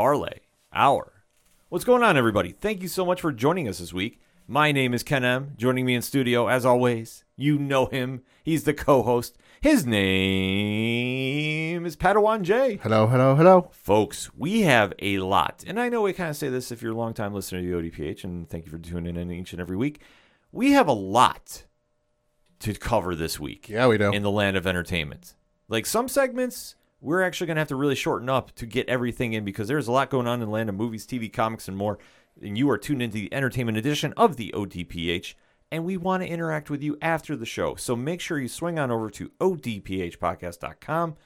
Parlay Hour. What's going on, everybody? Thank you so much for joining us this week. My name is Ken M. Joining me in studio, as always, you know him. He's the co host. His name is Padawan J. Hello, hello, hello. Folks, we have a lot. And I know we kind of say this if you're a longtime listener to the ODPH, and thank you for tuning in each and every week. We have a lot to cover this week Yeah, we do. in the land of entertainment. Like some segments, we're actually going to have to really shorten up to get everything in because there's a lot going on in the land of movies, TV, comics, and more. And you are tuned into the entertainment edition of the ODPH, and we want to interact with you after the show. So make sure you swing on over to odphpodcast.com,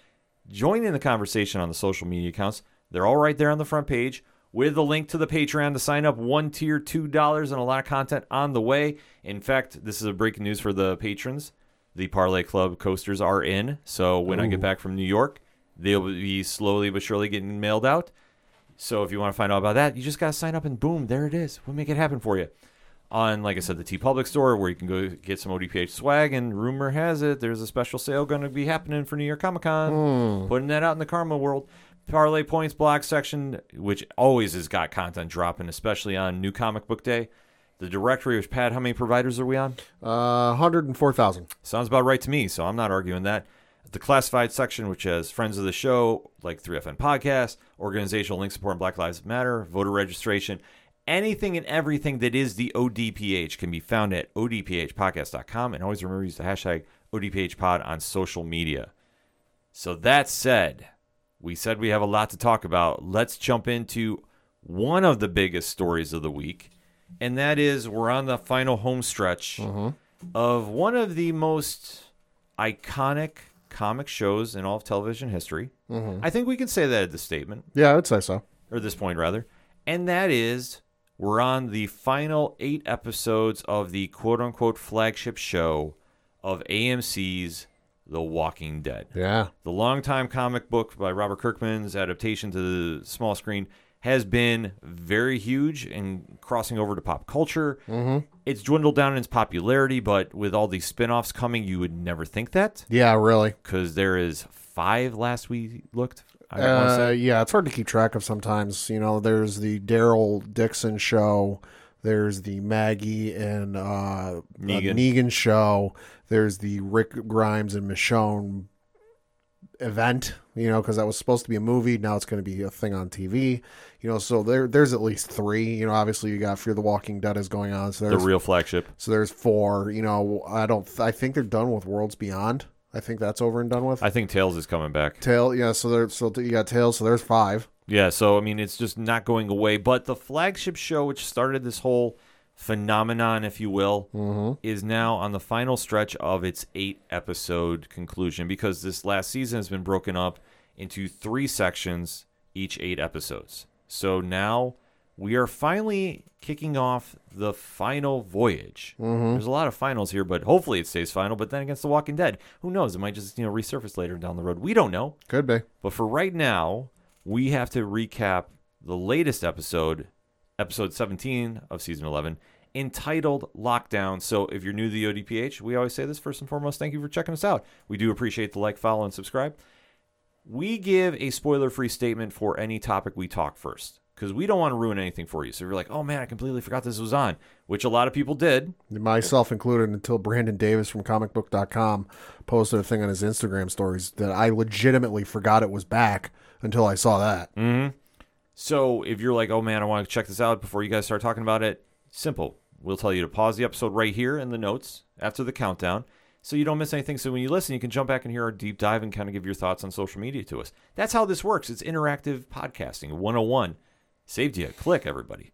join in the conversation on the social media accounts. They're all right there on the front page with the link to the Patreon to sign up. One tier, two dollars, and a lot of content on the way. In fact, this is a breaking news for the patrons. The Parlay Club coasters are in. So when I get back from New York, they'll be slowly but surely getting mailed out. So if you want to find out about that, you just got to sign up and boom, there it is. We'll make it happen for you. On, like I said, the TeePublic store where you can go get some ODPH swag. And rumor has it there's a special sale going to be happening for New York Comic Con. Putting that out in the Karma world. Parlay Points block section, which always has got content dropping, especially on New Comic Book Day. The directory, which Pat, how many providers are we on? Uh, 104,000. Sounds about right to me, so I'm not arguing that. The classified section, which has friends of the show, like 3FN Podcast, organizational link support, and Black Lives Matter, voter registration, anything and everything that is the ODPH can be found at odphpodcast.com. And always remember to use the hashtag ODPHpod on social media. So that said, we said we have a lot to talk about. Let's jump into one of the biggest stories of the week, and that is we're on the final home stretch mm-hmm. of one of the most iconic comic shows in all of television history. Mm-hmm. I think we can say that at this statement, Yeah, I would say so. or this point rather, and that is we're on the final eight episodes of the quote unquote flagship show of AMC's The Walking Dead. Yeah. The longtime comic book by Robert Kirkman's adaptation to the small screen has been very huge and crossing over to pop culture. Mm-hmm. It's dwindled down in its popularity, but with all these spin offs coming, you would never think that Yeah, really. because there is five last we looked. I Uh, say. yeah, it's hard to keep track of sometimes. You know, there's the Daryl Dixon show. There's the Maggie and uh, Negan. uh, Negan show. There's the Rick Grimes and Michonne event. You know, because that was supposed to be a movie. Now it's going to be a thing on TV. You know, so there there's at least three. You know, obviously you got Fear the Walking Dead is going on. So the real flagship. So there's four. You know, I don't. I think they're done with Worlds Beyond. I think that's over and done with. I think Tails is coming back. Tail, yeah. So there, so you got Tails. So there's five. Yeah, so I mean, it's just not going away. But the flagship show, which started this whole phenomenon, if you will, mm-hmm. is now on the final stretch of its eight episode conclusion because this last season has been broken up into three sections, each eight episodes. So now we are finally kicking off the final voyage. Mm-hmm. There's a lot of finals here, but hopefully it stays final. But then against The Walking Dead, who knows? It might just you know resurface later down the road. We don't know. Could be. But for right now, we have to recap the latest episode, episode 17 of season 11, entitled Lockdown. So if you're new to the ODPH, we always say this first and foremost, thank you for checking us out. We do appreciate the like, follow, and subscribe. We give a spoiler free statement for any topic we talk first because we don't want to ruin anything for you. So if you're like, oh man, I completely forgot this was on, which a lot of people did. Myself included, until Brandon Davis from comicbook.com posted a thing on his Instagram stories that I legitimately forgot it was back until I saw that. Mm. So if you're like, oh man, I want to check this out before you guys start talking about it, simple. We'll tell you to pause the episode right here in the notes after the countdown so you don't miss anything. So when you listen, you can jump back and hear our deep dive and kind of give your thoughts on social media to us. That's how this works. It's interactive podcasting 101. Saved you a click, everybody.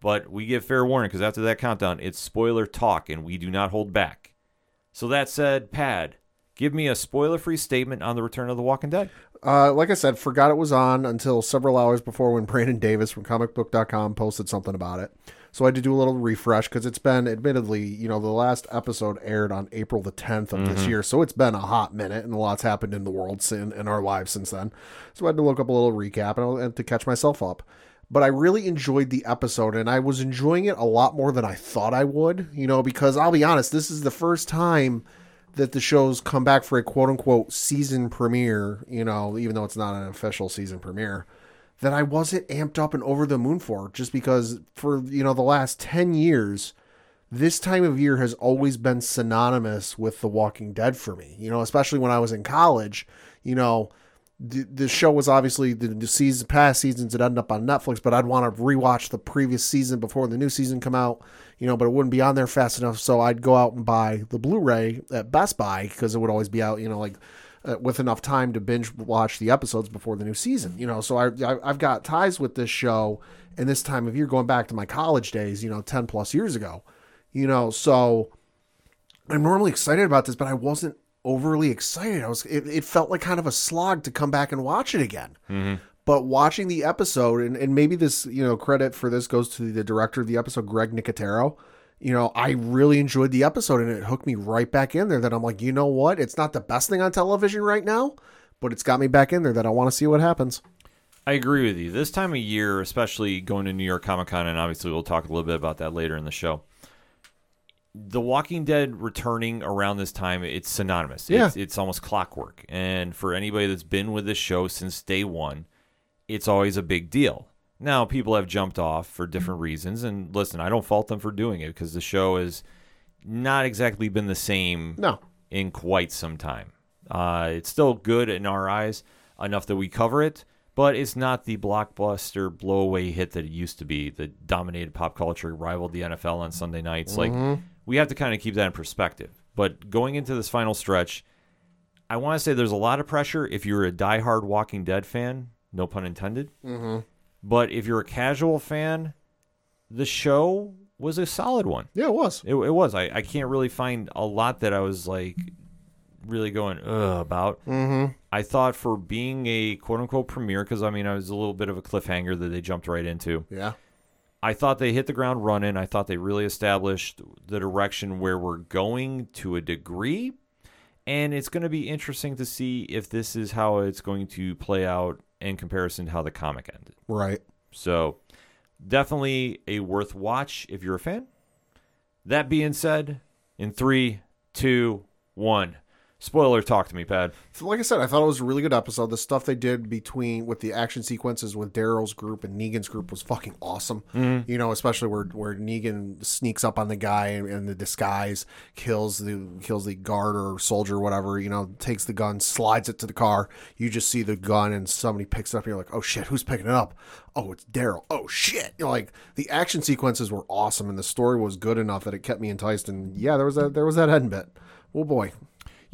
But we give fair warning because after that countdown, it's spoiler talk and we do not hold back. So that said, Pad, give me a spoiler free statement on the return of The Walking Dead. Uh, like I said, forgot it was on until several hours before when Brandon Davis from comicbook.com posted something about it. So I had to do a little refresh because it's been, admittedly, you know, the last episode aired on April the 10th of this year. So it's been a hot minute and a lot's happened in the world sin in our lives since then. So I had to look up a little recap and, and to catch myself up. But I really enjoyed the episode and I was enjoying it a lot more than I thought I would, you know, because I'll be honest, this is the first time that the show's come back for a quote unquote season premiere, you know, even though it's not an official season premiere, that I wasn't amped up and over the moon for just because for, you know, the last 10 years, this time of year has always been synonymous with The Walking Dead for me, you know, especially when I was in college, you know, the, the show was obviously the, the season past seasons it ended up on Netflix, but I'd want to rewatch the previous season before the new season come out, you know, but it wouldn't be on there fast enough, so I'd go out and buy the Blu-ray at Best Buy because it would always be out, you know, like uh, with enough time to binge watch the episodes before the new season, you know. So I, I I've got ties with this show and this time of year going back to my college days, you know, ten plus years ago, you know. So I'm normally excited about this, but I wasn't overly excited. I was it, it felt like kind of a slog to come back and watch it again. But watching the episode, and, and maybe this, you know, credit for this goes to the director of the episode, Greg Nicotero. You know, I really enjoyed the episode and it hooked me right back in there that I'm like, you know what? It's not the best thing on television right now, but it's got me back in there that I want to see what happens. I agree with you. This time of year, especially going to New York Comic Con, and obviously we'll talk a little bit about that later in the show. The Walking Dead returning around this time, it's synonymous. Yeah. It's, it's almost clockwork. And for anybody that's been with this show since day one, it's always a big deal. Now, people have jumped off for different reasons. And listen, I don't fault them for doing it because the show has not exactly been the same No. in quite some time. Uh, it's still good in our eyes, enough that we cover it, but it's not the blockbuster blowaway hit that it used to be that dominated pop culture, rivaled the NFL on Sunday nights. Like, we have to kind of keep that in perspective. But going into this final stretch, I want to say there's a lot of pressure if you're a diehard Walking Dead fan, no pun intended. Mm-hmm. But if you're a casual fan, the show was a solid one. Yeah, it was. It, it was. I, I can't really find a lot that I was like really going about. Mm-hmm. I thought for being a quote unquote premiere, because I mean, I was a little bit of a cliffhanger that they jumped right into. Yeah. I thought they hit the ground running. I thought they really established the direction where we're going to a degree. And it's going to be interesting to see if this is how it's going to play out in comparison to how the comic ended. Right. So, definitely a worth watch if you're a fan. That being said, in three, two, one. Spoiler talk to me, Pad. So like I said, I thought it was a really good episode. The stuff they did between with the action sequences with Daryl's group and Negan's group was fucking awesome. Mm-hmm. You know, especially where where Negan sneaks up on the guy in, in the disguise, kills the kills the guard or soldier, or whatever. You know, takes the gun, slides it to the car. You just see the gun, and somebody picks it up. And you're like, oh shit, who's picking it up? Oh, it's Daryl. Oh shit! You know, like the action sequences were awesome, and the story was good enough that it kept me enticed. And yeah, there was that there was that end bit. Oh boy.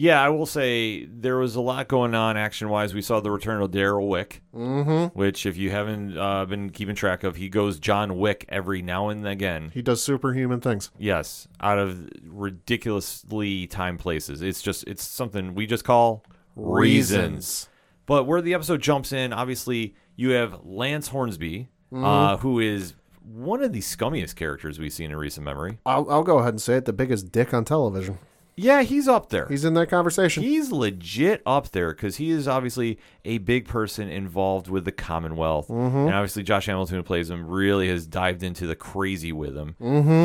Yeah, I will say there was a lot going on action wise. We saw the return of Daryl Wick, mm-hmm. which, if you haven't uh, been keeping track of, he goes John Wick every now and again. He does superhuman things. Yes, out of ridiculously time places. It's just it's something we just call reasons. But where the episode jumps in, obviously you have Lance Hornsby, uh, who is one of the scummiest characters we've seen in recent memory. I'll, I'll go ahead and say it: the biggest dick on television. Yeah, he's up there. He's in that conversation. He's legit up there because he is obviously a big person involved with the Commonwealth, and obviously Josh Hamilton, who plays him, really has dived into the crazy with him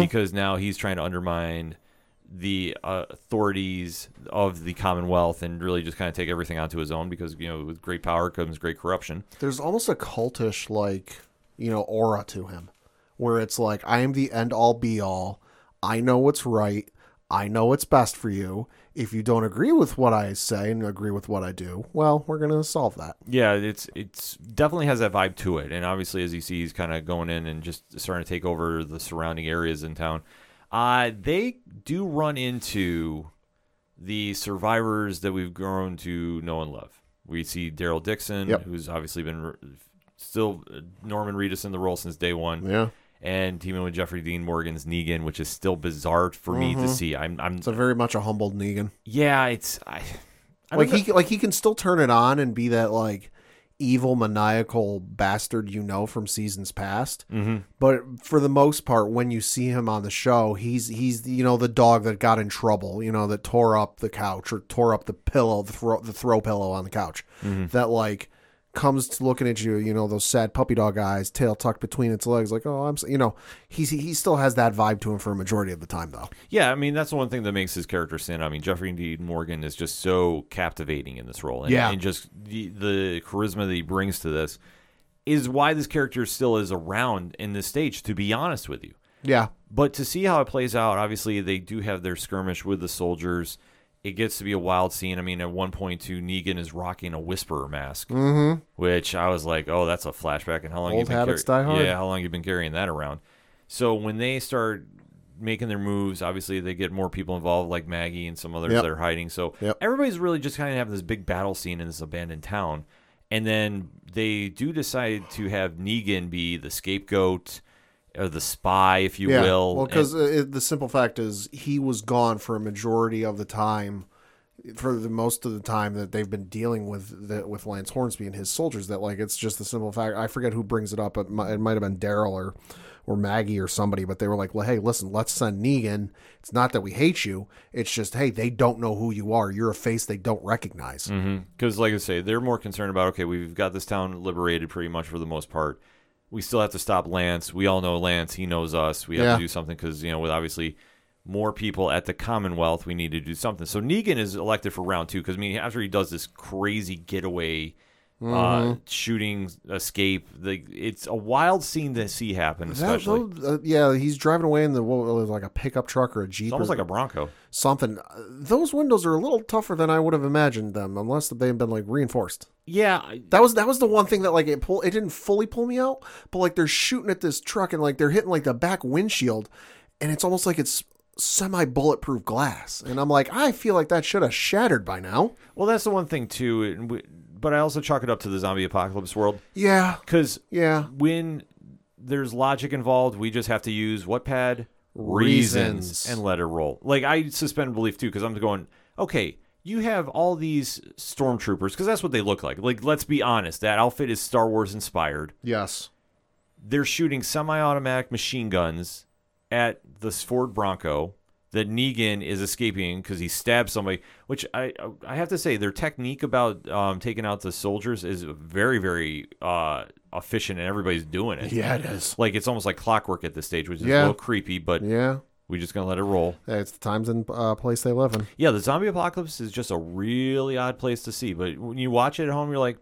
because now he's trying to undermine the uh, authorities of the Commonwealth and really just kind of take everything onto his own because you know with great power comes great corruption. There's almost a cultish like you know aura to him, where it's like I am the end all be all. I know what's right. I know what's best for you. If you don't agree with what I say and agree with what I do, well, we're gonna solve that. Yeah, it's it's definitely has that vibe to it, and obviously as you see, he's kind of going in and just starting to take over the surrounding areas in town. Uh, they do run into the survivors that we've grown to know and love. We see Daryl Dixon, Yep. who's obviously been re- still uh, Norman Reedus in the role since day one, Yeah, and teaming with Jeffrey Dean Morgan's Negan, which is still bizarre for me to see. I'm, I'm it's a very much a humbled Negan. yeah, it's I, I like he like he can still turn it on and be that like evil maniacal bastard you know from seasons past mm-hmm. but for the most part when you see him on the show he's he's you know the dog that got in trouble you know that tore up the couch or tore up the pillow the throw, the throw pillow on the couch that like comes to looking at you you know those sad puppy dog eyes tail tucked between its legs like oh i'm you know he's he still has that vibe to him for a majority of the time though Yeah, I mean that's the one thing that makes his character stand. out. I mean Jeffrey Dean Morgan is just so captivating in this role, and, Yeah. and just the, the charisma that he brings to this is why this character still is around in this stage. To be honest with you, yeah but to see how it plays out, obviously they do have their skirmish with the soldiers. It gets to be a wild scene. I mean, at one point, too, Negan is rocking a Whisperer mask, mm-hmm. which I was like, "Oh, that's a flashback." And how long Old you been habits carry- die hard. Yeah, how long you been carrying that around? So when they start making their moves, obviously they get more people involved, like Maggie and some others Yep. that are hiding. So Yep. everybody's really just kind of having this big battle scene in this abandoned town, and then they do decide to have Negan be the scapegoat or the spy, if you will. Well, because uh, the simple fact is he was gone for a majority of the time, for the most of the time that they've been dealing with the, with Lance Hornsby and his soldiers. That like it's just the simple fact. I forget who brings it up. Might, it might have been Daryl or or Maggie or somebody, but they were like, "Well, hey, listen, let's send Negan. It's not that we hate you. It's just hey, they don't know who you are. You're a face they don't recognize. Mm-hmm. Because, like I say, they're more concerned about okay, we've got this town liberated pretty much for the most part. We still have to stop Lance. We all know Lance. He knows us. We have Yeah. to do something because you know, with obviously more people at the Commonwealth, we need to do something. So Negan is elected for round two because I mean, after he does this crazy getaway. Uh, Mm-hmm. shooting escape. The, it's a wild scene to see happen, That- especially. those- uh, yeah, he's driving away in the what like a pickup truck or a jeep. it's almost or- like a Bronco. something. Uh, Those windows are a little tougher than I would have imagined them, unless they've been like reinforced. Yeah, I- That was that was the one thing that like it pull it didn't fully pull me out, but like they're shooting at this truck and like they're hitting like the back windshield, and it's almost like it's semi bulletproof glass, and I'm like I feel like that should have shattered by now. well, that's the one thing too. But I also chalk it up to the zombie apocalypse world Yeah, because yeah, when there's logic involved, we just have to use what pad Reasons. reasons and let it roll. Like I suspend belief too because I'm going, okay, you have all these stormtroopers because that's what they look like. Like let's be honest, that outfit is Star Wars inspired. yes, They're shooting semi-automatic machine guns at this Ford Bronco that Negan is escaping because he stabbed somebody. Which I I have to say, their technique about um, taking out the soldiers is very very uh, efficient, and everybody's doing it. yeah, it is. Like it's almost like clockwork at this stage, which is Yeah. a little creepy, but Yeah, we're just gonna let it roll. It's the times and uh, place they live in. Yeah, the zombie apocalypse is just a really odd place to see, but when you watch it at home, you're like,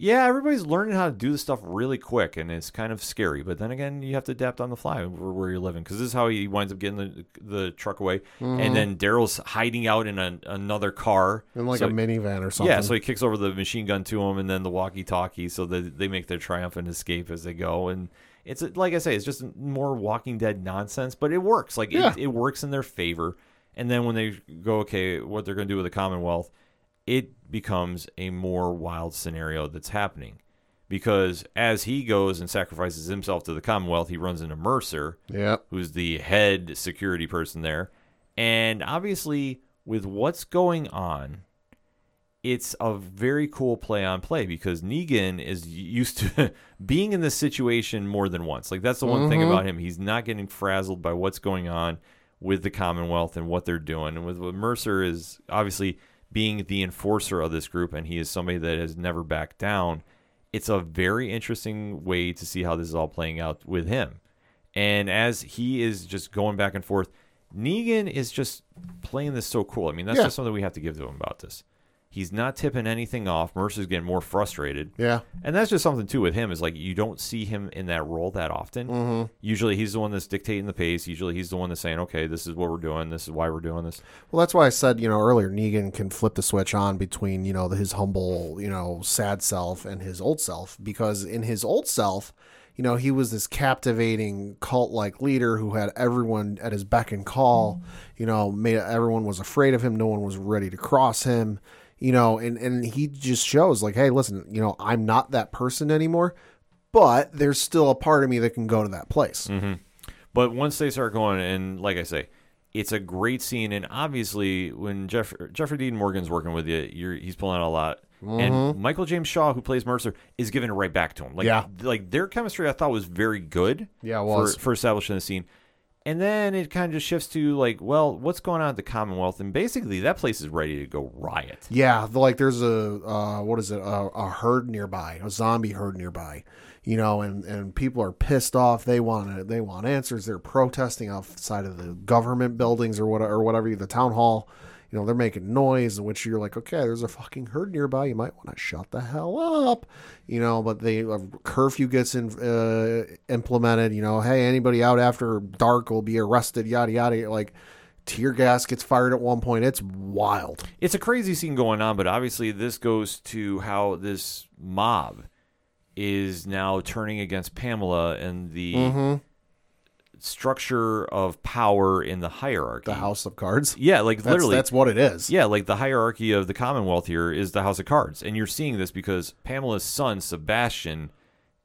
yeah, everybody's learning how to do this stuff really quick, and it's kind of scary. But then again, you have to adapt on the fly where, you're living, because this is how he winds up getting the the truck away, Mm-hmm. and then Daryl's hiding out in a, another car In like So- a minivan or something. Yeah, so he kicks over the machine gun to him, and then the walkie-talkie, so that they make their triumphant escape as they go. And it's like I say, it's just more Walking Dead nonsense, but it works. Like Yeah. it, it works in their favor. And then when they go, okay, what they're going to do with the Commonwealth, it becomes a more wild scenario that's happening. Because as he goes and sacrifices himself to the Commonwealth, he runs into Mercer, Yep. who's the head security person there. And obviously, with what's going on, it's a very cool play on play because Negan is used to being in this situation more than once. Like, that's the one thing mm-hmm. about him. He's not getting frazzled by what's going on with the Commonwealth and what they're doing. And with, with Mercer is obviously being the enforcer of this group, and he is somebody that has never backed down. It's a very interesting way to see how this is all playing out with him. And as he is just going back and forth, Negan is just playing this so cool. I mean, that's Yeah. just something we have to give to him about this. He's not tipping anything off. Mercer's getting more frustrated. Yeah. And that's just something too with him is like you don't see him in that role that often. Mm-hmm. Usually he's the one that's dictating the pace. Usually he's the one that's saying, "Okay, this is what we're doing. This is why we're doing this." Well, that's why I said, you know, earlier, Negan can flip the switch on between, you know, his humble, you know, sad self and his old self. Because in his old self, you know, he was this captivating cult like leader who had everyone at his beck and call, you know, made everyone was afraid of him. No one was ready to cross him, you know, and, and he just shows like, hey, listen, you know, I'm not that person anymore, but there's still a part of me that can go to that place. Mm-hmm. But once they start going, and like I say, It's a great scene, and obviously, when Jeff, Jeffrey Dean Morgan's working with you, you're, he's pulling out a lot. And mm-hmm. Michael James Shaw, who plays Mercer, is giving it right back to him. Like, Yeah. like their chemistry, I thought was very good. Yeah, was. for, for establishing the scene. And then it kind of just shifts to like, well, what's going on at the Commonwealth? And basically, that place is ready to go riot. Yeah, like there's a uh, what is it? A, a herd nearby, a zombie herd nearby. You know, and and people are pissed off. They want they want answers. They're protesting outside of the government buildings or what or whatever the town hall. You know, they're making noise, in which you're like, okay, there's a fucking herd nearby. You might want to shut the hell up. You know, but they a curfew gets in, uh, implemented. You know, hey, anybody out after dark will be arrested. Yada yada. Like tear gas gets fired at one point. It's wild. It's a crazy scene going on, but obviously, this goes to how this mob is now turning against Pamela and the Mm-hmm. Structure of power in the hierarchy. the House of Cards. Yeah, like That's, literally. that's what it is. Yeah, like the hierarchy of the Commonwealth here is the House of Cards. And you're seeing this because Pamela's son, Sebastian,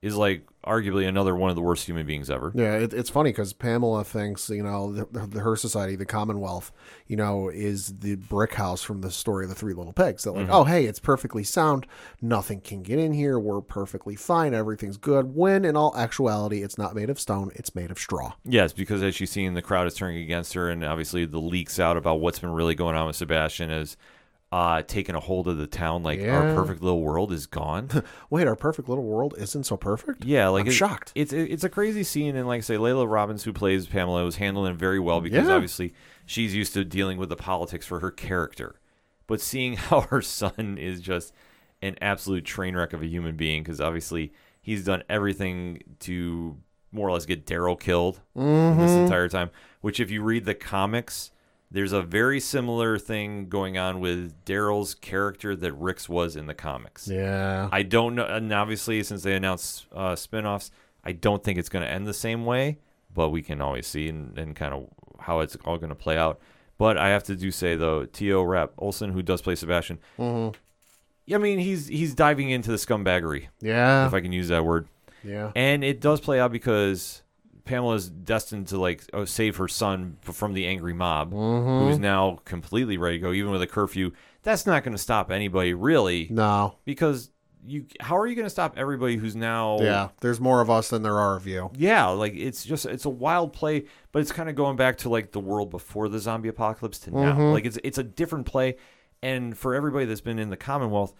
is like arguably another one of the worst human beings ever. Yeah, it, it's funny because Pamela thinks, you know, the, the, her society, the Commonwealth, you know, is the brick house from the story of the Three Little Pigs. That like, mm-hmm. oh, hey, it's perfectly sound. Nothing can get in here. We're perfectly fine. Everything's good. When in all actuality, it's not made of stone. It's made of straw. Yes, because as she's seeing the crowd is turning against her, and obviously the leaks out about what's been really going on with Sebastian is uh, taking a hold of the town. Like our perfect little world is gone. Wait, our perfect little world isn't so perfect. Yeah, like I'm it's, shocked. It's it's a crazy scene, and like I say, Laila Robins, who plays Pamela, was handling it very well because Yeah. obviously she's used to dealing with the politics for her character. But seeing how her son is just an absolute train wreck of a human being, because obviously he's done everything to more or less get Daryl killed Mm-hmm. this entire time. Which, if you read the comics, there's a very similar thing going on with Daryl's character that Rick's was in the comics. Yeah. I don't know, and obviously since they announced uh, spinoffs, I don't think it's going to end the same way. But we can always see and, and kind of how it's all going to play out. But I have to do say though, Teo Rapp-Olsson, who does play Sebastian, I mean he's he's diving into the scumbaggery, yeah. if I can use that word, yeah. and it does play out because Pamela is destined to like uh, save her son from the angry mob, who's now completely ready to go, even with a curfew. That's not going to stop anybody really No. because you how are you going to stop everybody who's now Yeah. There's more of us than there are of you. yeah like it's just it's a wild play but it's kind of going back to like the world before the zombie apocalypse to now like it's it's a different play and for everybody that's been in the commonwealth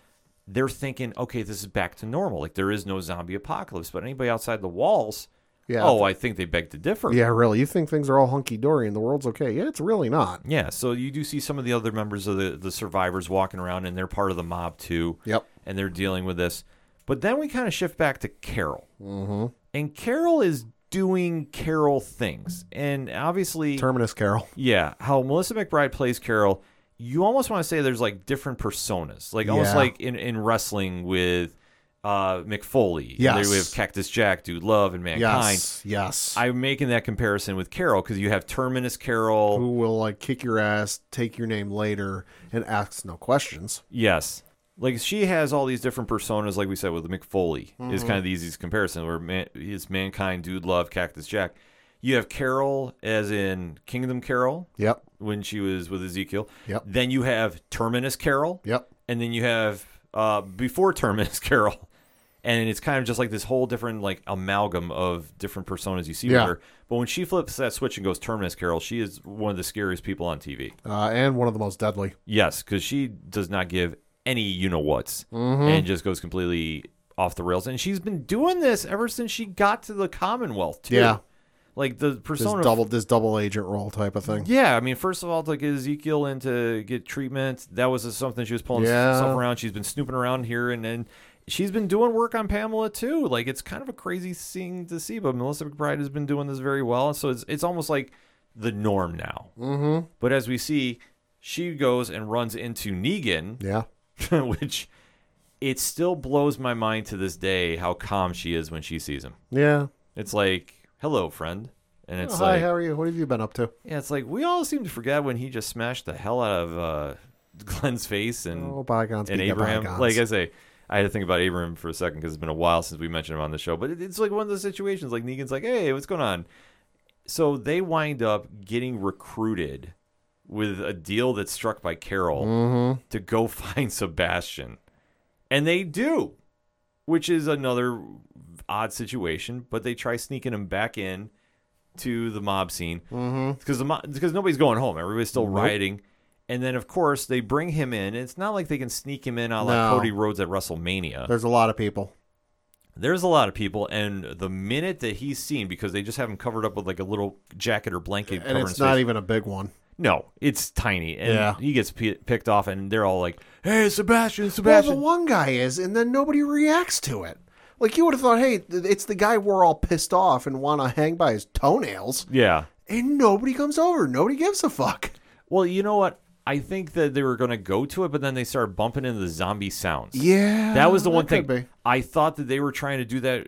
they're thinking okay this is back to normal like there is no zombie apocalypse but anybody outside the walls Yeah. oh i think they beg to differ Yeah, really. You think things are all hunky dory and the world's okay? Yeah, it's really not. yeah so you do see some of the other members of the the survivors walking around and they're part of the mob too Yep. and they're dealing with this. But then we kind of shift back to Carol. Mm-hmm. And Carol is doing Carol things. And obviously, Terminus Carol. yeah, how Melissa McBride plays Carol, you almost want to say there's like different personas, like almost Yeah. like in, in wrestling with uh, Mick Foley. Yes. We have Cactus Jack, Dude Love, and Mankind. Yes. Yes. I'm making that comparison with Carol because you have Terminus Carol. Who will like kick your ass, take your name later, and ask no questions. Yes. Like she has all these different personas, like we said with Mick Foley, is Mm-hmm. kind of the easiest comparison. Where man, is mankind, dude, love, Cactus Jack. You have Carol, as in Kingdom Carol, Yep. when she was with Ezekiel. Yep. Then you have Terminus Carol. Yep. And then you have uh, before Terminus Carol, and it's kind of just like this whole different like amalgam of different personas you see Yeah. with her. But when she flips that switch and goes Terminus Carol, she is one of the scariest people on TV. Uh, and one of the most deadly. Yes, because she does not give any you know what's Mm-hmm. and just goes completely off the rails. And she's been doing this ever since she got to the Commonwealth too. Yeah. like the This persona. double, this double agent role type of thing. yeah, I mean, first of all, to get Ezekiel in to get treatment, that was something she was pulling Yeah. stuff around. She's been snooping around here, and then she's been doing work on Pamela too. Like it's kind of a crazy thing to see, but Melissa McBride has been doing this very well. So it's it's almost like the norm now. Mm-hmm. But as we see, she goes and runs into Negan, Yeah. which it still blows my mind to this day how calm she is when she sees him. Yeah. It's like, "Hello, friend," and it's Oh, hi, like, how are you? What have you been up to? yeah, it's like we all seem to forget when he just smashed the hell out of uh, Glenn's face and Oh, bygones and Abraham. bygones. Like I say, I had to think about Abraham for a second because it's been a while since we mentioned him on the show. But it, it's like one of those situations. Like Negan's like, "Hey, what's going on?" So they wind up getting recruited with a deal that's struck by Carol Mm-hmm. to go find Sebastian. And they do, which is another odd situation, but they try sneaking him back in to the mob scene Mm-hmm. because the mo- because nobody's going home. Everybody's still Nope. rioting. And then, of course, they bring him in. It's not like they can sneak him in on like No. Cody Rhodes at WrestleMania. There's a lot of people. There's a lot of people, and the minute that he's seen, because they just have him covered up with like a little jacket or blanket, And covering it's not face. even a big one. No, it's tiny, and Yeah. he gets p- picked off, and they're all like, "Hey, Sebastian, Well, Sebastian!" the one guy is, and then nobody reacts to it. Like you would have thought, hey, th- it's the guy we're all pissed off and want to hang by his toenails, yeah. and nobody comes over. Nobody gives a fuck. Well, you know what? I think that they were going to go to it, but then they started bumping into the zombie sounds. Yeah, That was the one thing. be. I thought that they were trying to do that.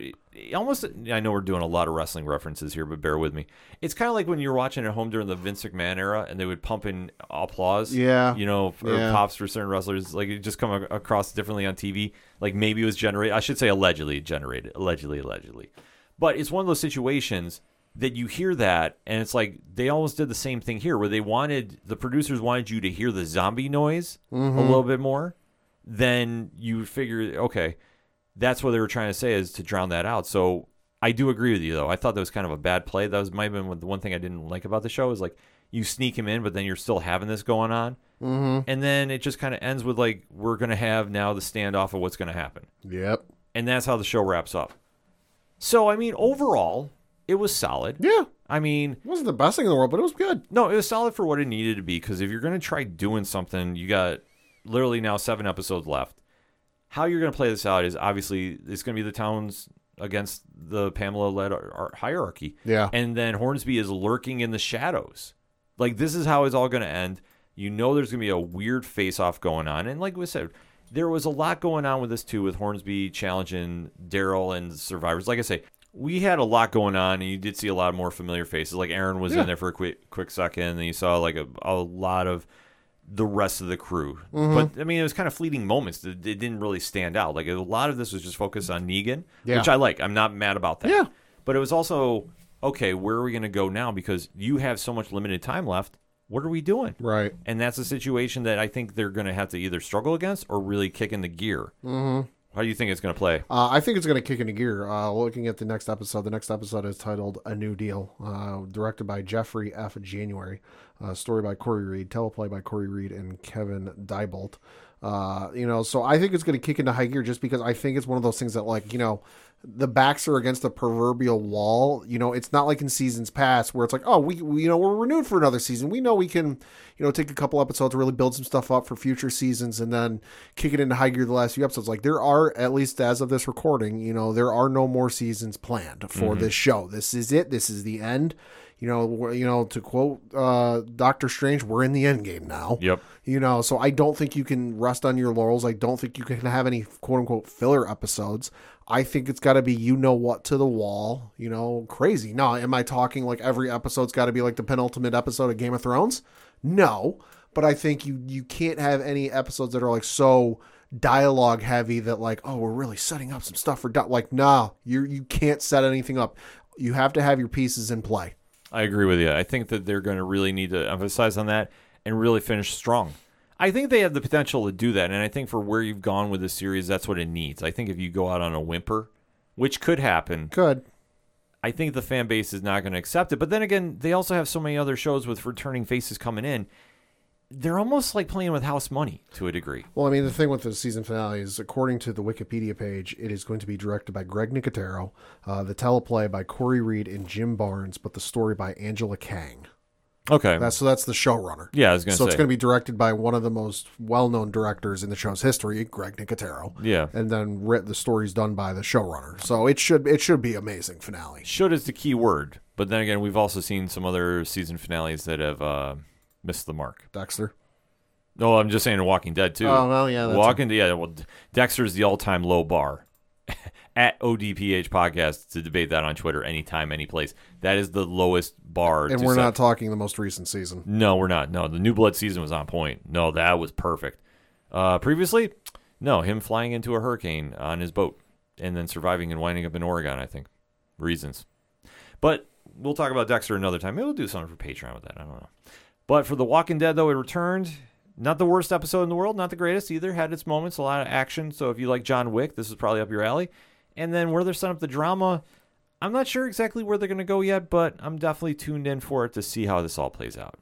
Almost, I know we're doing a lot of wrestling references here, but bear with me. It's kind of like when you're watching at home during the Vince McMahon era, and they would pump in applause. Yeah. you know, for Yeah. pops for certain wrestlers. Like it just come across differently on TV. Like maybe it was generated. I should say allegedly generated. Allegedly, allegedly. But it's one of those situations that you hear that, and it's like they almost did the same thing here, where they wanted the producers wanted you to hear the zombie noise a little bit more. Then you figure, okay, that's what they were trying to say is to drown that out. So I do agree with you though. I thought that was kind of a bad play. That was might have been the one thing I didn't like about the show is like you sneak him in, but then you're still having this going on, mm-hmm. and then it just kind of ends with like we're gonna have now the standoff of what's gonna happen, Yep. and that's how the show wraps up. So I mean, overall, it was solid. Yeah. I mean, It wasn't the best thing in the world, but it was good. no, it was solid for what it needed to be. Because if you're going to try doing something, you got literally now seven episodes left. How you're going to play this out is obviously it's going to be the towns against the Pamela led hierarchy. Yeah. And then Hornsby is lurking in the shadows. Like, this is how it's all going to end. You know, there's going to be a weird face off going on. And like we said, there was a lot going on with this too, with Hornsby challenging Daryl and survivors. Like I say, we had a lot going on, and you did see a lot more familiar faces. Like Aaron was Yeah. in there for a quick quick second, and you saw like a, a lot of the rest of the crew. But I mean, it was kind of fleeting moments. It, it didn't really stand out. Like a lot of this was just focused on Negan, Yeah. which I like. I'm not mad about that. Yeah. But it was also okay. Where are we going to go now? Because you have so much limited time left. What are we doing? Right. And that's a situation that I think they're going to have to either struggle against or really kick in the gear. Mm-hmm. How do you think it's going to play? Uh, I think it's going to kick into gear. Uh, looking at the next episode, the next episode is titled "A New Deal," uh, directed by Jeffrey F. January, story by Corey Reed, teleplay by Corey Reed and Kevin Deiboldt. Uh, you know, so I think it's going to kick into high gear just because I think it's one of those things that, like, you know, the backs are against the proverbial wall. You know, it's not like in seasons past where it's like, oh, we, we you know, we're renewed for another season. We know we can, you know, take a couple episodes to really build some stuff up for future seasons and then kick it into high gear the last few episodes. Like there are, at least as of this recording, you know, there are no more seasons planned for this show. This is it. This is the end. You know, you know, to quote uh, Doctor Strange, we're in the end game now. Yep. You know, so I don't think you can rest on your laurels. I don't think you can have any quote unquote filler episodes. I think it's got to be you know what to the wall, you know, crazy. Now, am I talking like every episode's got to be like the penultimate episode of Game of Thrones? No, but I think you you can't have any episodes that are like so dialogue heavy that like oh we're really setting up some stuff for di-. like no you you can't set anything up. You have to have your pieces in play. I agree with you. I think that they're going to really need to emphasize on that and really finish strong. I think they have the potential to do that, and I think for where you've gone with the series, that's what it needs. I think if you go out on a whimper, which could happen, Good. I think the fan base is not going to accept it. But then again, they also have so many other shows with returning faces coming in. They're almost like playing with house money to a degree. Well, I mean, the thing with the season finale is, according to the Wikipedia page, it is going to be directed by Greg Nicotero, uh, the teleplay by Corey Reed and Jim Barnes, but the story by Angela Kang. Okay. That's so that's the showrunner. yeah, I was going to So say. it's going to be directed by one of the most well-known directors in the show's history, Greg Nicotero. yeah. And then writ, the story's done by the showrunner. So it should it should be amazing finale. Should is the key word. But then again, we've also seen some other season finales that have uh, missed the mark. Dexter. No, I'm just saying Walking Dead too. Oh, well, yeah, that's Walking Dead. Yeah, well, Dexter's the all-time low bar. At ODPH podcast to debate that on Twitter anytime, any place. That is the lowest bar. And we're set. not talking the most recent season. No, we're not. No, the New Blood season was on point. No, that was perfect. Uh, previously, no, him flying into a hurricane on his boat and then surviving and winding up in Oregon. I think reasons. But we'll talk about Dexter another time. Maybe we'll do something for Patreon with that. I don't know. But for The Walking Dead, though, it returned. Not the worst episode in the world, not the greatest either. Had its moments, a lot of action. So if you like John Wick, this is probably up your alley. And then where they're setting up the drama, I'm not sure exactly where they're going to go yet, but I'm definitely tuned in for it to see how this all plays out.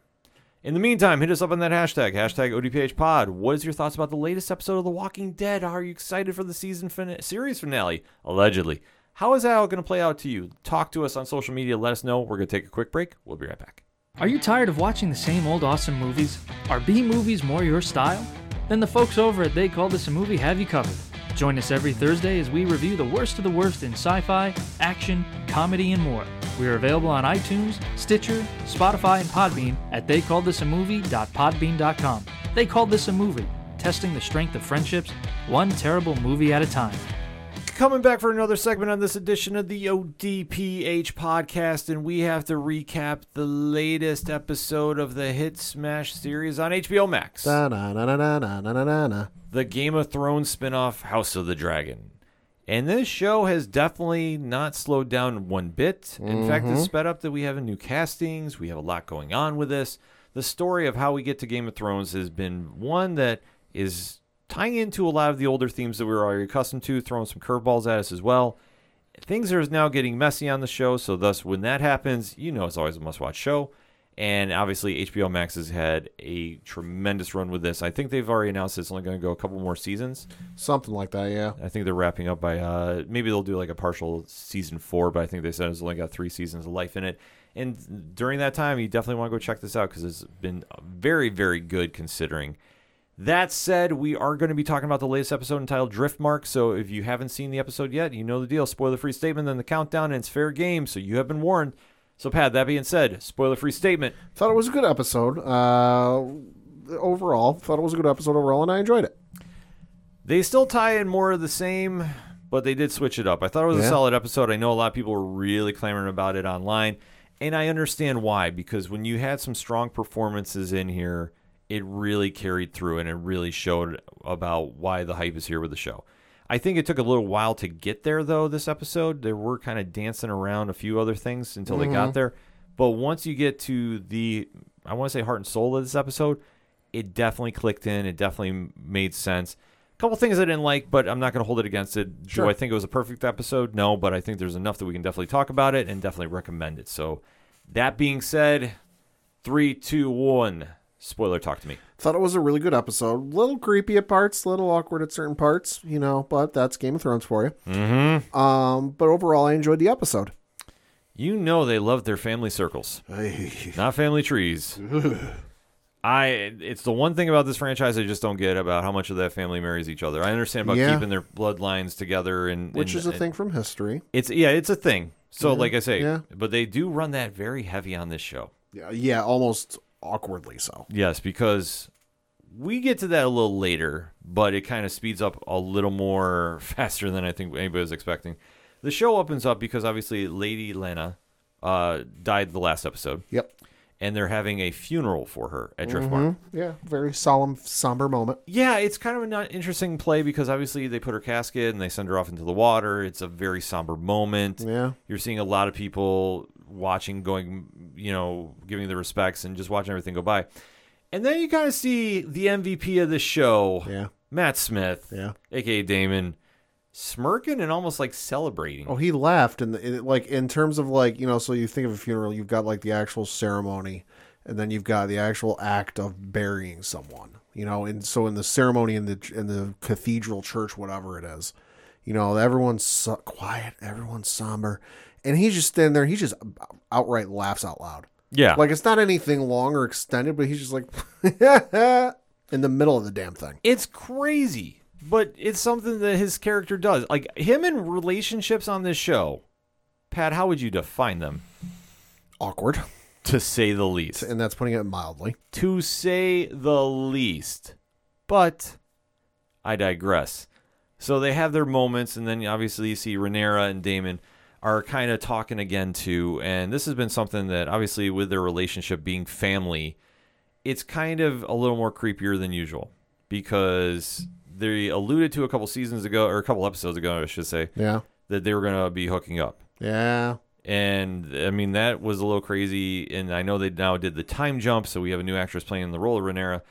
In the meantime, hit us up on that hashtag, hashtag ODPHpod. What is your thoughts about the latest episode of The Walking Dead? Are you excited for the season fin- series finale? Allegedly. How is that all going to play out to you? Talk to us on social media. Let us know. We're going to take a quick break. We'll be right back. Are you tired of watching the same old awesome movies? Are B movies more your style? Then the folks over at They Call This a Movie have you covered. Join us every Thursday as we review the worst of the worst in sci fi, action, comedy, and more. We are available on iTunes, Stitcher, Spotify, and Podbean at theycalledthisamovie.podbean.com. They Called This a Movie, testing the strength of friendships, one terrible movie at a time coming back for another segment on this edition of the ODPH podcast, and we have to recap the latest episode of the Hit Smash series on HBO Max. The Game of Thrones spinoff, House of the Dragon. And this show has definitely not slowed down one bit. In mm-hmm. fact, it's mm-hmm. sped up that we have new castings, we have a lot going on with this. The story of how we get to Game of Thrones has been one that is tying into a lot of the older themes that we were already accustomed to, throwing some curveballs at us as well. Things are now getting messy on the show, so thus when that happens, you know it's always a must-watch show. And obviously, HBO Max has had a tremendous run with this. I think they've already announced it's only going to go a couple more seasons. Something like that, yeah. I think they're wrapping up by uh, maybe they'll do like a partial season four, but I think they said it's only got three seasons of life in it. And during that time, you definitely want to go check this out because it's been very, very good considering. That said, we are going to be talking about the latest episode entitled Driftmark. So if you haven't seen the episode yet, you know the deal. Spoiler free statement, then the countdown, and it's fair game. So you have been warned. So, Pat, that being said, spoiler free statement. Thought it was a good episode. Uh, overall, thought it was a good episode overall, and I enjoyed it. They still tie in more of the same, but they did switch it up. I thought it was a solid episode. I know a lot of people were really clamoring about it online, and I understand why because when you had some strong performances in here, it really carried through and it really showed about why the hype is here with the show. I think it took a little while to get there though this episode. They were kind of dancing around a few other things until they got mm-hmm. there. But once you get to the I want to say heart and soul of this episode, it definitely clicked in. It definitely made sense. A couple things I didn't like, but I'm not going to hold it against it. Sure. Do I think it was a perfect episode? No, but I think there's enough that we can definitely talk about it and definitely recommend it. So, that being said, three, two, one. Spoiler talk to me. Thought it was a really good episode. A little creepy at parts, a little awkward at certain parts, you know, but that's Game of Thrones for you. Mm-hmm. Um, but overall, I enjoyed the episode. You know they love their family circles, not family trees. I it's the one thing about this franchise I just don't get about how much of that family marries each other. I understand about Yeah. keeping their bloodlines together and Which and- is a and- thing from history. It's yeah, it's a thing. So like I say, yeah. but they do run that very heavy on this show. Yeah, yeah, almost awkwardly so. Yes, because we get to that a little later, but it kind of speeds up a little more faster than I think anybody was expecting. The show opens up because obviously Lady Laena uh, died the last episode, Yep. and they're having a funeral for her at Driftmark. Yeah, very solemn, somber moment. Yeah, it's kind of an interesting play because obviously they put her casket and they send her off into the water. It's a very somber moment. Yeah. You're seeing a lot of people watching, going, you know, giving the respects and just watching everything go by. And then you kind of see the MVP of the show, Yeah. Matt Smith, Yeah. aka Daemon, smirking and almost like celebrating. Oh, he laughed, and like in terms of like you know, so you think of a funeral, you've got like the actual ceremony, and then you've got the actual act of burying someone. You know, and so in the ceremony in the in the cathedral church, whatever it is, you know, everyone's so quiet, everyone's somber, and he's just standing there. He just outright laughs out loud. yeah. Like it's not anything long or extended, but he's just like in the middle of the damn thing. It's crazy, but it's something that his character does. Like him in relationships on this show. Pat, how would you define them? Awkward, To say the least. and that's putting it mildly. To say the least. But I digress. So they have their moments, and then obviously you see Rhaenyra and Daemon are kind of talking again too. And this has been something that obviously with their relationship being family, it's kind of a little more creepier than usual because they alluded to a couple seasons ago or a couple episodes ago, I should say, Yeah, that they were going to be hooking up. yeah. And I mean that was a little crazy. And I know they now did the time jump, so we have a new actress playing the role of Rhaenyra,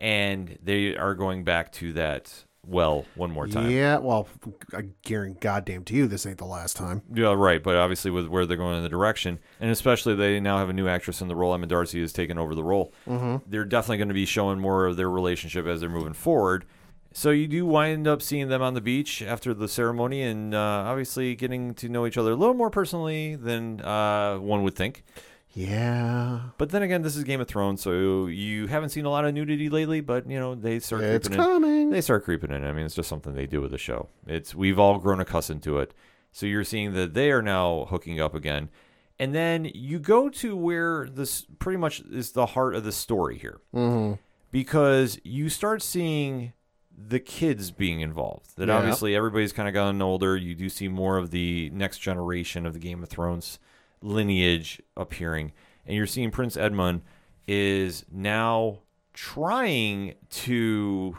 and they are going back to that well one more time. Yeah, well, I guarantee goddamn to you, this ain't the last time. Yeah, right. But obviously, with where they're going in the direction, and especially they now have a new actress in the role. Emma Darcy has taken over the role. Mm-hmm. They're definitely going to be showing more of their relationship as they're moving forward. So you do wind up seeing them on the beach after the ceremony, and uh, obviously getting to know each other a little more personally than uh, one would think. Yeah, But then again, this is Game of Thrones, so you haven't seen a lot of nudity lately. But you know they start it's creeping in. coming. They start creeping in. I mean, it's just something they do with the show. It's we've all grown accustomed to it. So you're seeing that they are now hooking up again, and then you go to where this pretty much is the heart of the story here, Mm-hmm. because you start seeing the kids being involved. That Yeah. obviously everybody's kind of gotten older. You do see more of the next generation of the Game of Thrones lineage appearing, and you're seeing Prince Aemond is now trying to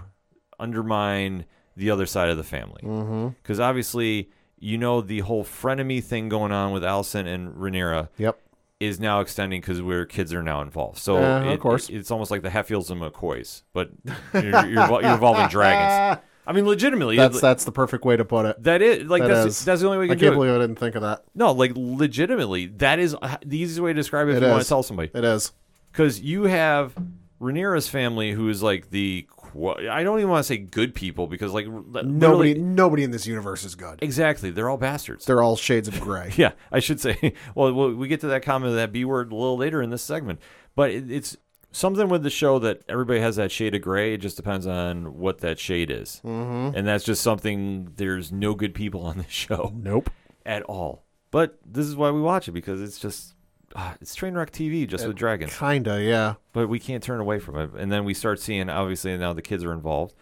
undermine the other side of the family Mm-hmm. because obviously you know the whole frenemy thing going on with Alicent and Rhaenyra Yep. is now extending because where kids are now involved. So of it- course. it's almost like the Hatfields and McCoys, but you're, you're, you're involving dragons. I mean, legitimately, That's it- that's the perfect way to put it. that is like that that's is. that's the only way you I can can't do it. believe I didn't think of that. No, like legitimately, that is the easiest way to describe it if It you want to tell somebody. It is. Because you have Rhaenyra's family, who is like the I don't even want to say good people because like Nobody nobody in this universe is good. exactly they're all bastards. They're all shades of gray. Yeah, I should say. Well, well, we get to that comment of that B word a little later in this segment, but it's something with the show that everybody has that shade of gray. It just depends on what that shade is, mm-hmm. and that's just something. There's no good people on this show Nope. at all. But this is why we watch it because it's just ah, it's train wreck TV just with dragons. Kinda, yeah. But we can't turn away from it. And then we start seeing obviously now the kids are involved,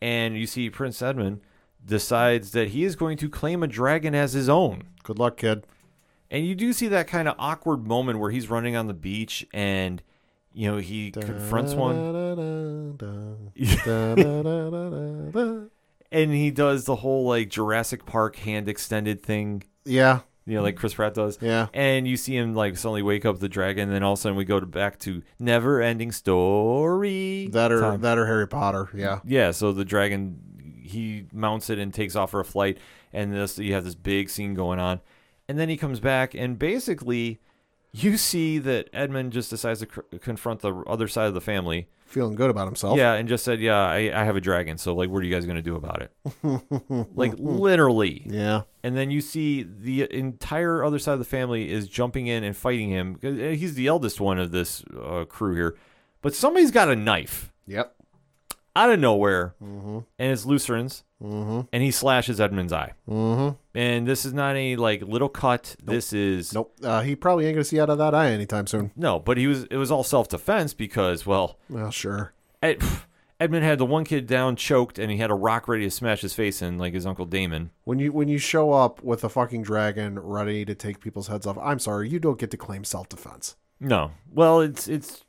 and you see Prince Aemond decides that he is going to claim a dragon as his own. Good luck, kid. And you do see that kind of awkward moment where he's running on the beach and, you know, he confronts one and he does the whole like Jurassic Park hand extended thing, Yeah, you know, like Chris Pratt does. yeah. And you see him like suddenly wake up the dragon, and then all of a sudden we go to back to never ending story. That or time. that or Harry Potter. Yeah. Yeah, so the dragon he mounts it and takes off for a flight, and this you have this big scene going on, and then he comes back, and basically, you see that Aemond just decides to cr- confront the other side of the family. Feeling good about himself. Yeah, and just said, "Yeah, I, I have a dragon. So like, what are you guys gonna do about it?" like literally. Yeah. And then you see the entire other side of the family is jumping in and fighting him. He's the eldest one of this uh, crew here, but somebody's got a knife Yep. out of nowhere, Mm-hmm. and it's Lucerys, Mm-hmm. and he slashes Aemond's eye. Mm-hmm. And this is not a like little cut. This is Nope. Uh, he probably ain't gonna see out of that eye anytime soon. no, but he was. It was all self defense because well, Well, sure. Ed, Aemond had the one kid down choked, and he had a rock ready to smash his face in, like his uncle Daemon. When you when you show up with a fucking dragon ready to take people's heads off, I'm sorry, you don't get to claim self defense. No, well, it's it's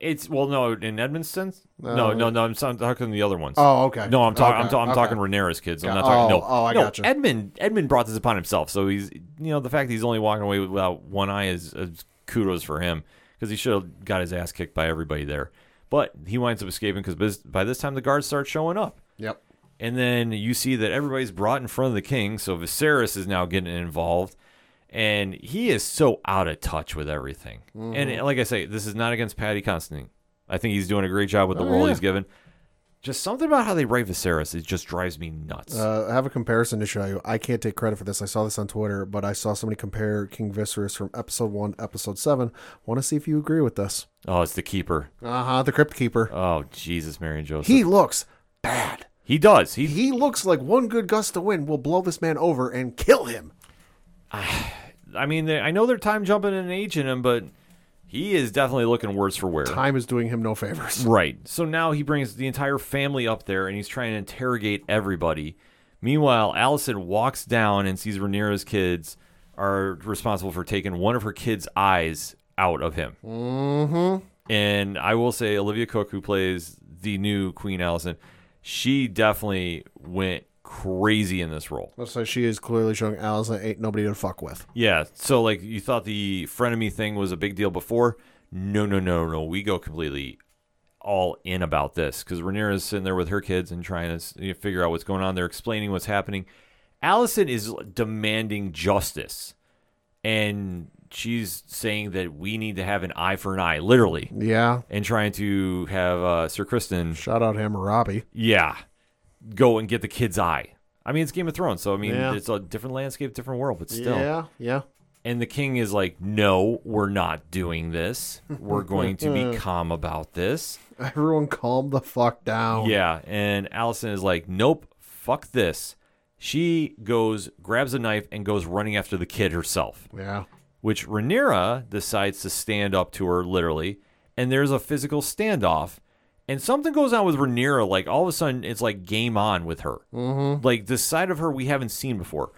it's well, no, in Aemond's sense, no, Uh, no, no. I'm, I'm talking the other ones. Oh, okay. No, I'm talking. I'm, Okay, ta- I'm okay. talking Rhaenyra's kids. I'm not talking. oh, no, oh, I no. gotcha. Aemond. Aemond brought this upon himself. So he's, you know, the fact that he's only walking away without one eye is, is kudos for him because he should have got his ass kicked by everybody there. But he winds up escaping because by this time the guards start showing up, Yep. and then you see that everybody's brought in front of the king. So Viserys is now getting involved, and he is so out of touch with everything. Mm-hmm. And like I say, this is not against Paddy Considine. I think he's doing a great job with the Oh, role yeah. he's given. Just something about how they write Viserys, it just drives me nuts. Uh, I have a comparison to show you. I can't take credit for this. I saw this on Twitter, but I saw somebody compare King Viserys from episode one, episode seven. Want to see if you agree with this? oh, it's the keeper. Uh huh. The Crypt Keeper. Oh, Jesus, Mary and Joseph. He looks bad. he does. He He looks like one good gust of wind will blow this man over and kill him. I mean, I know they're time jumping and aging him, but he is definitely looking worse for wear. Time is doing him no favors. Right. So now he brings the entire family up there and he's trying to interrogate everybody. Meanwhile, Alicent walks down and sees Rhaenyra's kids are responsible for taking one of her kids' eyes out of him. Mm-hmm. And I will say, Olivia Cooke, who plays the new Queen Alicent, she definitely went crazy in this role. So she is clearly showing Alicent ain't nobody to fuck with. Yeah. So like you thought the frenemy thing was a big deal before. No, no, no, no. We go completely all in about this because Rhaenyra's sitting there with her kids and trying to you know, figure out what's going on. They're explaining what's happening. Alicent is demanding justice, and she's saying that we need to have an eye for an eye, literally, Yeah. and trying to have uh, Sir Criston, Shout out Hammurabi. yeah, go and get the kid's eye. I mean, it's Game of Thrones, so I mean, Yeah. it's a different landscape, different world, but still. Yeah, yeah. And the king is like, no, we're not doing this. We're going to be calm about this. Everyone calm the fuck down. Yeah. And Alicent is like, nope, fuck this. She goes, grabs a knife, and goes running after the kid herself, Yeah. which Rhaenyra decides to stand up to her literally. And there's a physical standoff. And something goes on with Rhaenyra. Like, all of a sudden, it's like game on with her. Mm-hmm. Like, the side of her we haven't seen before.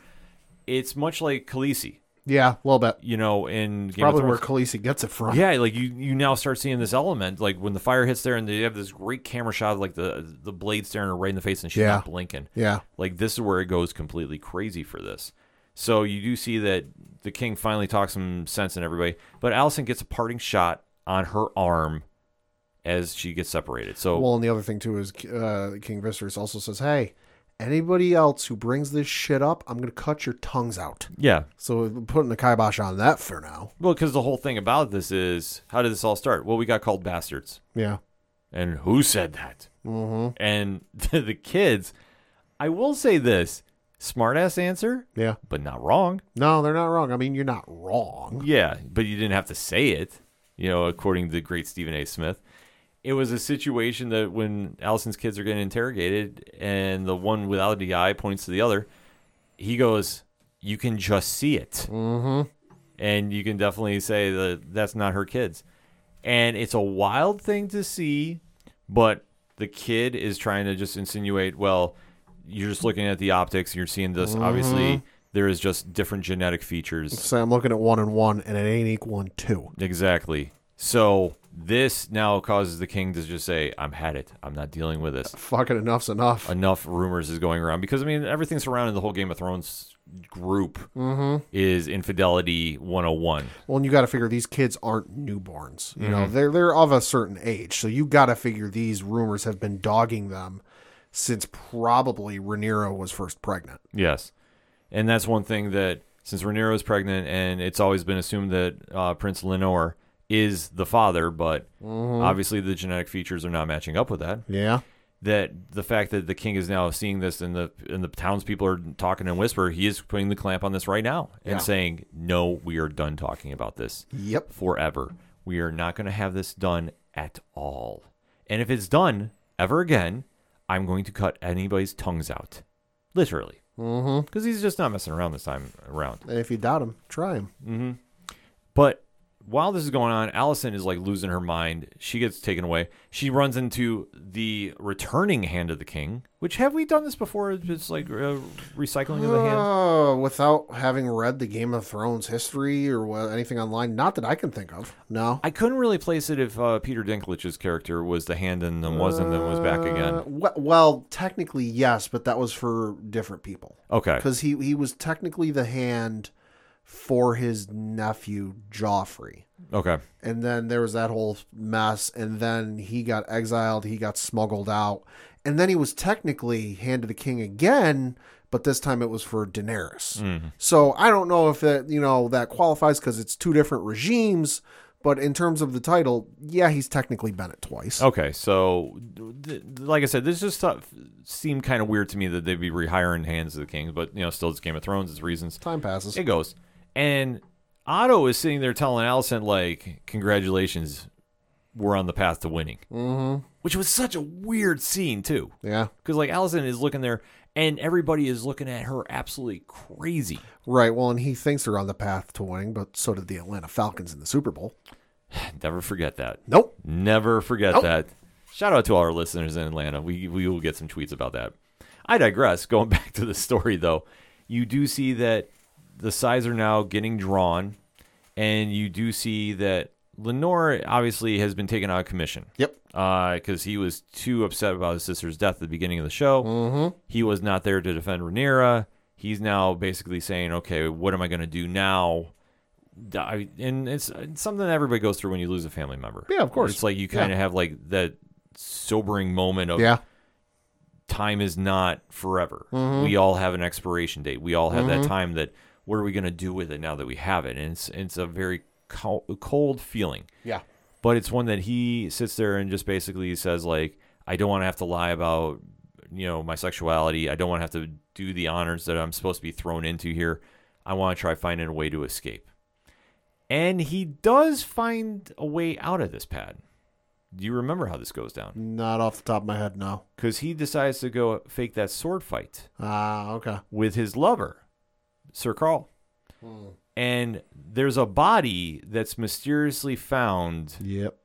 It's much like Khaleesi, Yeah, a little bit. you know, in Game Probably where. Khaleesi gets it from. Yeah, like you, you now start seeing this element, like when the fire hits there, and they have this great camera shot of like the the blade staring her right in the face, and she's Yeah. not blinking. Yeah. Like this is where it goes completely crazy for this. So you do see that the king finally talks some sense in everybody, but Alicent gets a parting shot on her arm as she gets separated. So Well, and the other thing too is uh, King Viserys also says, "Hey, anybody else who brings this shit up, I'm gonna cut your tongues out." yeah, So putting the kibosh on that for now. well, because the whole thing about this is how did this all start? Well, we got called bastards. Yeah. And who said that? Mm-hmm. And the kids, I will say this smartass answer, Yeah. but not wrong. No, they're not wrong. I mean, you're not wrong. Yeah, but you didn't have to say it, you know, according to the great Stephen A. Smith. It was a situation that when Alicent's kids are getting interrogated and the one without the eye points to the other, he goes, You can just see it. Mm-hmm. And you can definitely say that that's not her kids. And it's a wild thing to see, but the kid is trying to just insinuate, well, you're just looking at the optics, you're seeing this. Obviously, there is just different genetic features. So I'm looking at one and one, and it ain't equaling two. Exactly. So this now causes the king to just say, "I'm had it. I'm not dealing with this." Fucking enough's enough. Enough rumors is going around because I mean everything surrounding the whole Game of Thrones group is infidelity 101. Well, and you got to figure these kids aren't newborns. You know, they're they're of a certain age, so you got to figure these rumors have been dogging them since probably Rhaenyra was first pregnant. Yes, and that's one thing that since Rhaenyra is pregnant, and it's always been assumed that uh, Prince Laenor is the father, but obviously the genetic features are not matching up with that. Yeah, that the fact that the king is now seeing this and the and the townspeople are talking in whisper, he is putting the clamp on this right now and Yeah. saying, "No, we are done talking about this Yep. forever. We are not going to have this done at all. And if it's done ever again, I'm going to cut anybody's tongues out, literally, Mm-hmm. because he's just not messing around this time around." And if you doubt him, try him. But while this is going on, Alicent is like losing her mind. She gets taken away. She runs into the returning hand of the king. Which have we done this before? It's like uh, recycling of the hand. Uh, without having read the Game of Thrones history or what, anything online, not that I can think of. No. I couldn't really place it if uh, Peter Dinklage's character was the hand and then wasn't, then was back Uh, again. we- well, technically yes, but that was for different people. Okay. because he he was technically the hand for his nephew Joffrey. Okay. And then there was that whole mess, and then he got exiled, he got smuggled out, and then he was technically hand of the king again, but this time it was for Daenerys. Mm-hmm. So I don't know if that you know that qualifies because it's two different regimes, but in terms of the title, yeah, he's technically been it twice. Okay. So, th- like I said, this just stuff seemed kind of weird to me that they'd be rehiring hands of the king, but you know, still it's Game of Thrones. It's reasons. Time passes. It goes. And Otto is sitting there telling Alicent, like, congratulations, we're on the path to winning. Mm-hmm. Which was such a weird scene, too. Yeah, Because, like, Alicent is looking there, and everybody is looking at her absolutely crazy. right. Well, and he thinks they're on the path to winning, but so did the Atlanta Falcons in the Super Bowl. Never forget that. Nope. Never forget Nope. that. Shout out to all our listeners in Atlanta. We, we will get some tweets about that. I digress. Going back to the story, though, you do see that the sides are now getting drawn, and you do see that Laenor obviously has been taken out of commission. Yep. Because he was too upset about his sister's death at the beginning of the show. Mm-hmm. He was not there to defend Rhaenyra. He's now basically saying, okay, what am I going to do now? I, and it's, it's something that everybody goes through when you lose a family member. Yeah, of course. It's like you kind of have like that sobering moment of Yeah. time is not forever. Mm-hmm. We all have an expiration date. We all have that time that what are we going to do with it now that we have it? And it's it's a very co- cold feeling. Yeah. But it's one that he sits there and just basically says like I don't want to have to lie about you know my sexuality. I don't want to have to do the honors that I'm supposed to be thrown into here. I want to try finding a way to escape. And he does find a way out of this pad. Do you remember how this goes down? Not off the top of my head, no. Because he decides to go fake that sword fight Ah, okay. with his lover, Sir Qarl. Hmm. And there's a body that's mysteriously found Yep.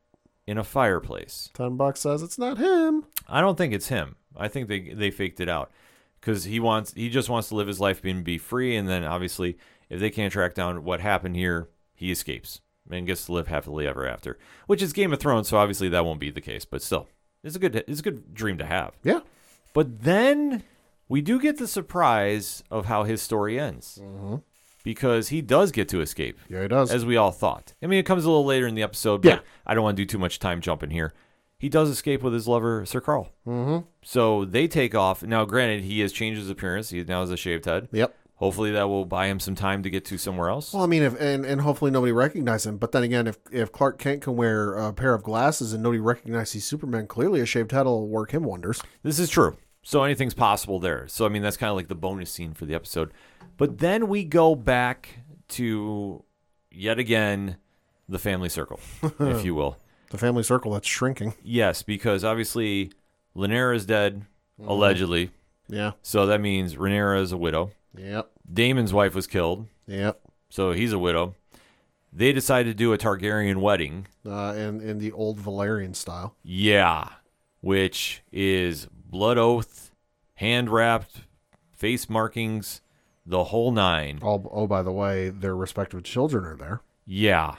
in a fireplace. Bucks says it's not him. I don't think it's him. I think they they faked it out because he wants he just wants to live his life and be free. And then obviously, if they can't track down what happened here, he escapes and gets to live happily ever after. Which is Game of Thrones, so obviously that won't be the case. But still, it's a good it's a good dream to have. Yeah. But then we do get the surprise of how his story ends. Because he does get to escape, Yeah, he does. as we all thought. I mean, it comes a little later in the episode, but Yeah. I don't want to do too much time jumping here. He does escape with his lover, Sir Qarl. Mm-hmm. So they take off. Now, granted, he has changed his appearance. He now has a shaved head. yep. Hopefully, that will buy him some time to get to somewhere else. Well, I mean, if and, and hopefully nobody recognizes him. But then again, if if Clark Kent can wear a pair of glasses and nobody recognizes he's Superman, clearly a shaved head will work him wonders. This is true. So anything's possible there. So I mean that's kind of like the bonus scene for the episode. But then we go back to yet again the family circle, if you will. The family circle that's shrinking. Yes, because obviously Laenor is dead, allegedly. Yeah. So that means Rhaenyra is a widow. Yep. Daemon's wife was killed, Yep. so he's a widow. They decided to do a Targaryen wedding. Uh, in in the old Valyrian style. Yeah, which is blood oath, hand wrapped, face markings, the whole nine. Oh, oh, by the way, their respective children are there. Yeah.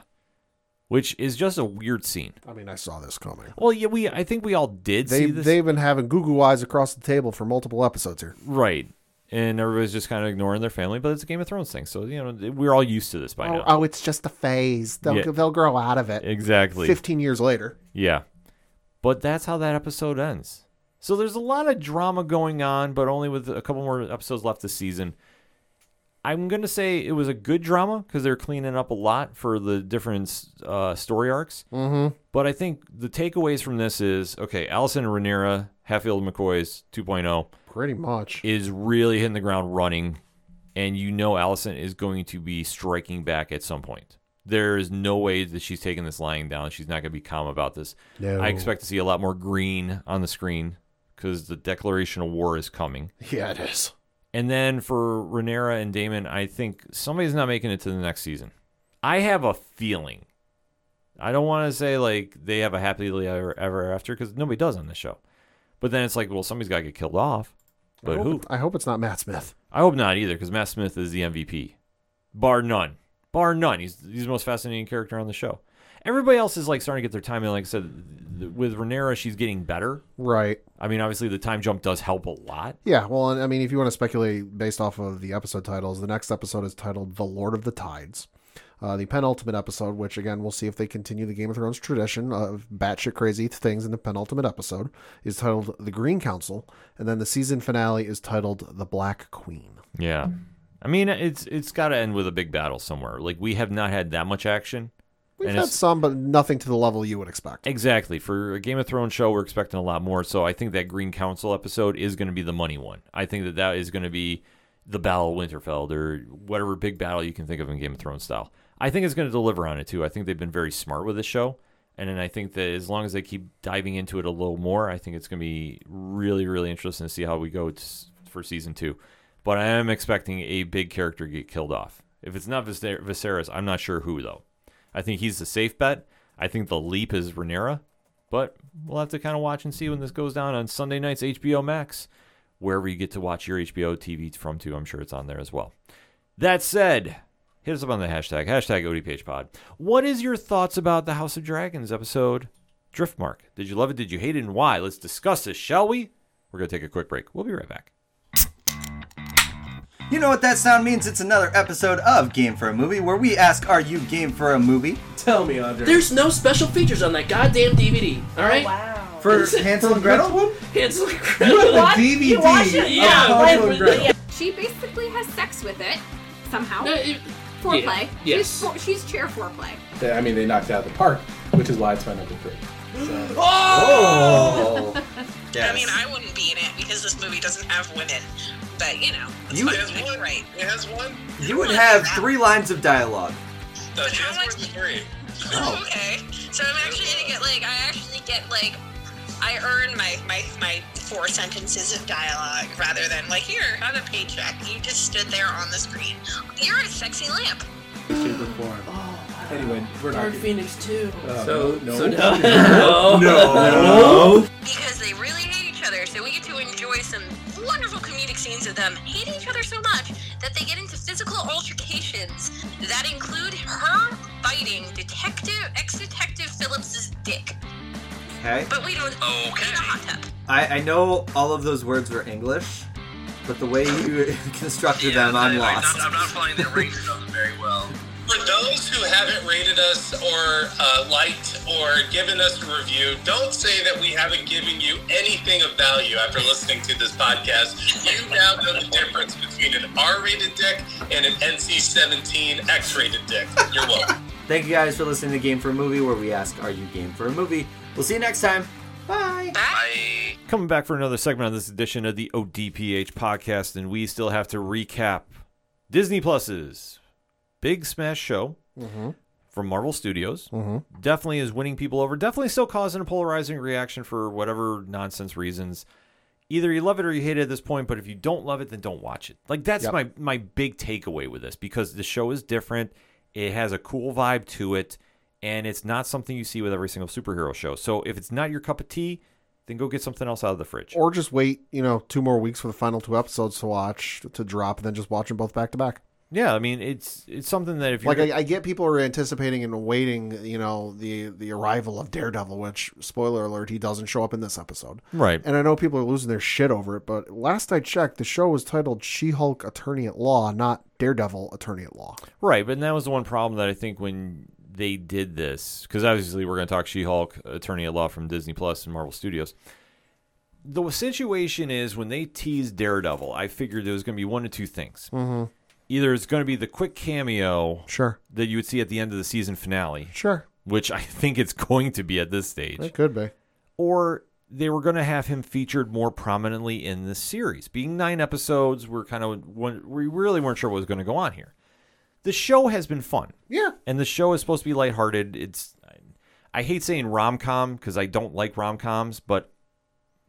Which is just a weird scene. I mean, I saw this coming. Well, yeah, we I think we all did They see this. they've been having goo goo eyes across the table for multiple episodes here. right. And everybody's just kind of ignoring their family, but it's a Game of Thrones thing. So, you know, we're all used to this by oh, now. Oh, it's just a phase. They'll Yeah. they'll grow out of it. Exactly. Fifteen years later. Yeah. But that's how that episode ends. So there's a lot of drama going on, but only with a couple more episodes left this season. I'm going to say it was a good drama because they're cleaning up a lot for the different uh, story arcs. Mm-hmm. But I think the takeaways from this is okay, Alicent and Rhaenyra, Hatfield McCoy's 2.0 Pretty much. is really hitting the ground running, and you know Alicent is going to be striking back at some point. There is no way that she's taking this lying down. She's not going to be calm about this. No. I expect to see a lot more green on the screen because the declaration of war is coming. Yeah, it is. And then for Rhaenyra and Daemon, I think somebody's not making it to the next season. I have a feeling. I don't want to say like they have a happily ever, ever after because nobody does on this show. But then it's like, well, somebody's got to get killed off. But hope who? it- I hope it's not Matt Smith. I hope not either, because Matt Smith is the MVP, bar none, bar none. He's he's the most fascinating character on the show. Everybody else is like starting to get their timing. Like I said, with Rhaenyra, she's getting better. Right. I mean, obviously the time jump does help a lot. Yeah, well, and I mean, if you want to speculate based off of the episode titles, the next episode is titled "The Lord of the Tides." Uh, the penultimate episode, which again we'll see if they continue the Game of Thrones tradition of batshit crazy things in the penultimate episode, is titled "The Green Council," and then the season finale is titled "The Black Queen." Yeah, I mean, it's it's got to end with a big battle somewhere. Like we have not had that much action. We've And had some, but nothing to the level you would expect. Exactly. For a Game of Thrones show, we're expecting a lot more. So I think that Green Council episode is going to be the money one. I think that that is going to be the Battle of Winterfell or whatever big battle you can think of in Game of Thrones style. I think it's going to deliver on it too. I think they've been very smart with this show. And then I think that as long as they keep diving into it a little more, I think it's going to be really, really interesting to see how we go for season two. But I am expecting a big character to get killed off. If it's not Viser- Viserys, I'm not sure who though. I think he's the safe bet. I think the leap is Rhaenyra, but we'll have to kind of watch and see when this goes down on Sunday nights HBO Max, wherever you get to watch your HBO TV from too. I'm sure it's on there as well. That said, hit us up on the hashtag, hashtag ODPHpod. What is your thoughts about the House of Dragons episode Driftmark? Did you love it? Did you hate it? And why? Let's discuss this, shall we? We're going to take a quick break. We'll be right back. You know what that sound means? It's another episode of Game for a Movie where we ask, Are you game for a movie? Tell me, Andre. There's no special features on that goddamn DVD. All right. Oh, wow. For Hansel and Gretel? Hansel and You Gretel. have What? a You watch DVD it? of Yeah, Hansel and Gretel. yeah. She basically has sex with it somehow. No, it- foreplay. yeah, She's, yes. for, she's chair foreplay. They- I mean, they knocked it out of the park, which is why it's my number three. So, Oh! oh! I mean, I wouldn't be in it because this movie doesn't have women. But you know, it's You- fine. It has You're right. It has one. You would have three lines of dialogue. No, she has much- three. Oh. Okay, so I'm actually gonna get like I actually get like I earn my my my four sentences of dialogue rather than like here have a paycheck. You just stood there on the screen. You're a sexy lamp. shape or form. Anyway, we're not. Dark Phoenix 2. Uh, so, no. so no. No. Because they really hate each other, so we get to enjoy some wonderful comedic scenes of them hating each other so much that they get into physical altercations that include her biting detective ex-detective Phillips's dick. Okay. But we don't okay. in a hot tub. I, I know all of those words were English, but the way you constructed them, I'm lost. I'm not following the range of them very well. For those who haven't rated us or uh, liked or given us a review, don't say that we haven't given you anything of value after listening to this podcast. You now know the difference between an R-rated dick and an NC-17 X-rated dick. You're welcome. Thank you guys for listening to Game for a Movie, where we ask, Are you game for a movie? We'll see you next time. Bye. Bye. Coming back for another segment on this edition of the ODPH podcast, and we still have to recap Disney Plus's Big Smash Show mm-hmm. from Marvel Studios. Mm-hmm. Definitely is winning people over. Definitely still causing a polarizing reaction for whatever nonsense reasons. Either you love it or you hate it at this point, but if you don't love it, then don't watch it. Like that's Yep. my my big takeaway with this because the show is different. It has a cool vibe to it, and it's not something you see with every single superhero show. So if it's not your cup of tea, then go get something else out of the fridge. Or just wait, you know, two more weeks for the final two episodes to watch to drop, and then just watch them both back to back. Yeah, I mean it's it's something that if you're Like I, I get people are anticipating and waiting, you know, the the arrival of Daredevil, which spoiler alert, he doesn't show up in this episode. right, And I know people are losing their shit over it, but last I checked, the show was titled She-Hulk Attorney at Law, not Daredevil Attorney at Law. right, but that was the one problem that I think when they did this because obviously we're going to talk She-Hulk, Attorney at Law from Disney Plus and Marvel Studios. The situation is when they teased Daredevil, I figured there was going to be one of two things. Mm-hmm. Either it's going to be the quick cameo Sure, that you would see at the end of the season finale, sure, which I think it's going to be at this stage. it could be. or they were going to have him featured more prominently in the series. Being nine episodes, we're kind of we really weren't sure what was going to go on here. The show has been fun, Yeah, and the show is supposed to be lighthearted. It's I hate saying rom com because I don't like rom coms, but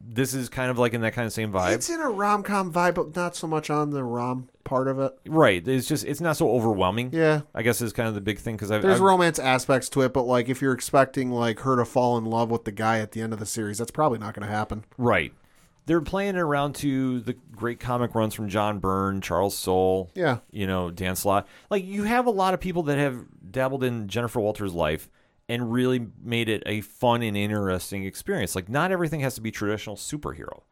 this is kind of like in that kind of same vibe, it's in a rom com vibe, but not so much on the rom part of it. right? It's just it's not so overwhelming. Yeah, I guess is kind of the big thing because there's I've- romance aspects to it, but like if you're expecting like her to fall in love with the guy at the end of the series, that's probably not going to happen. right. They're playing it around to the great comic runs from John Byrne, Charles Soule, Yeah, you know, Dan Slott. Like you have a lot of people that have dabbled in Jennifer Walters' life and really made it a fun and interesting experience. Like not everything has to be traditional superhero.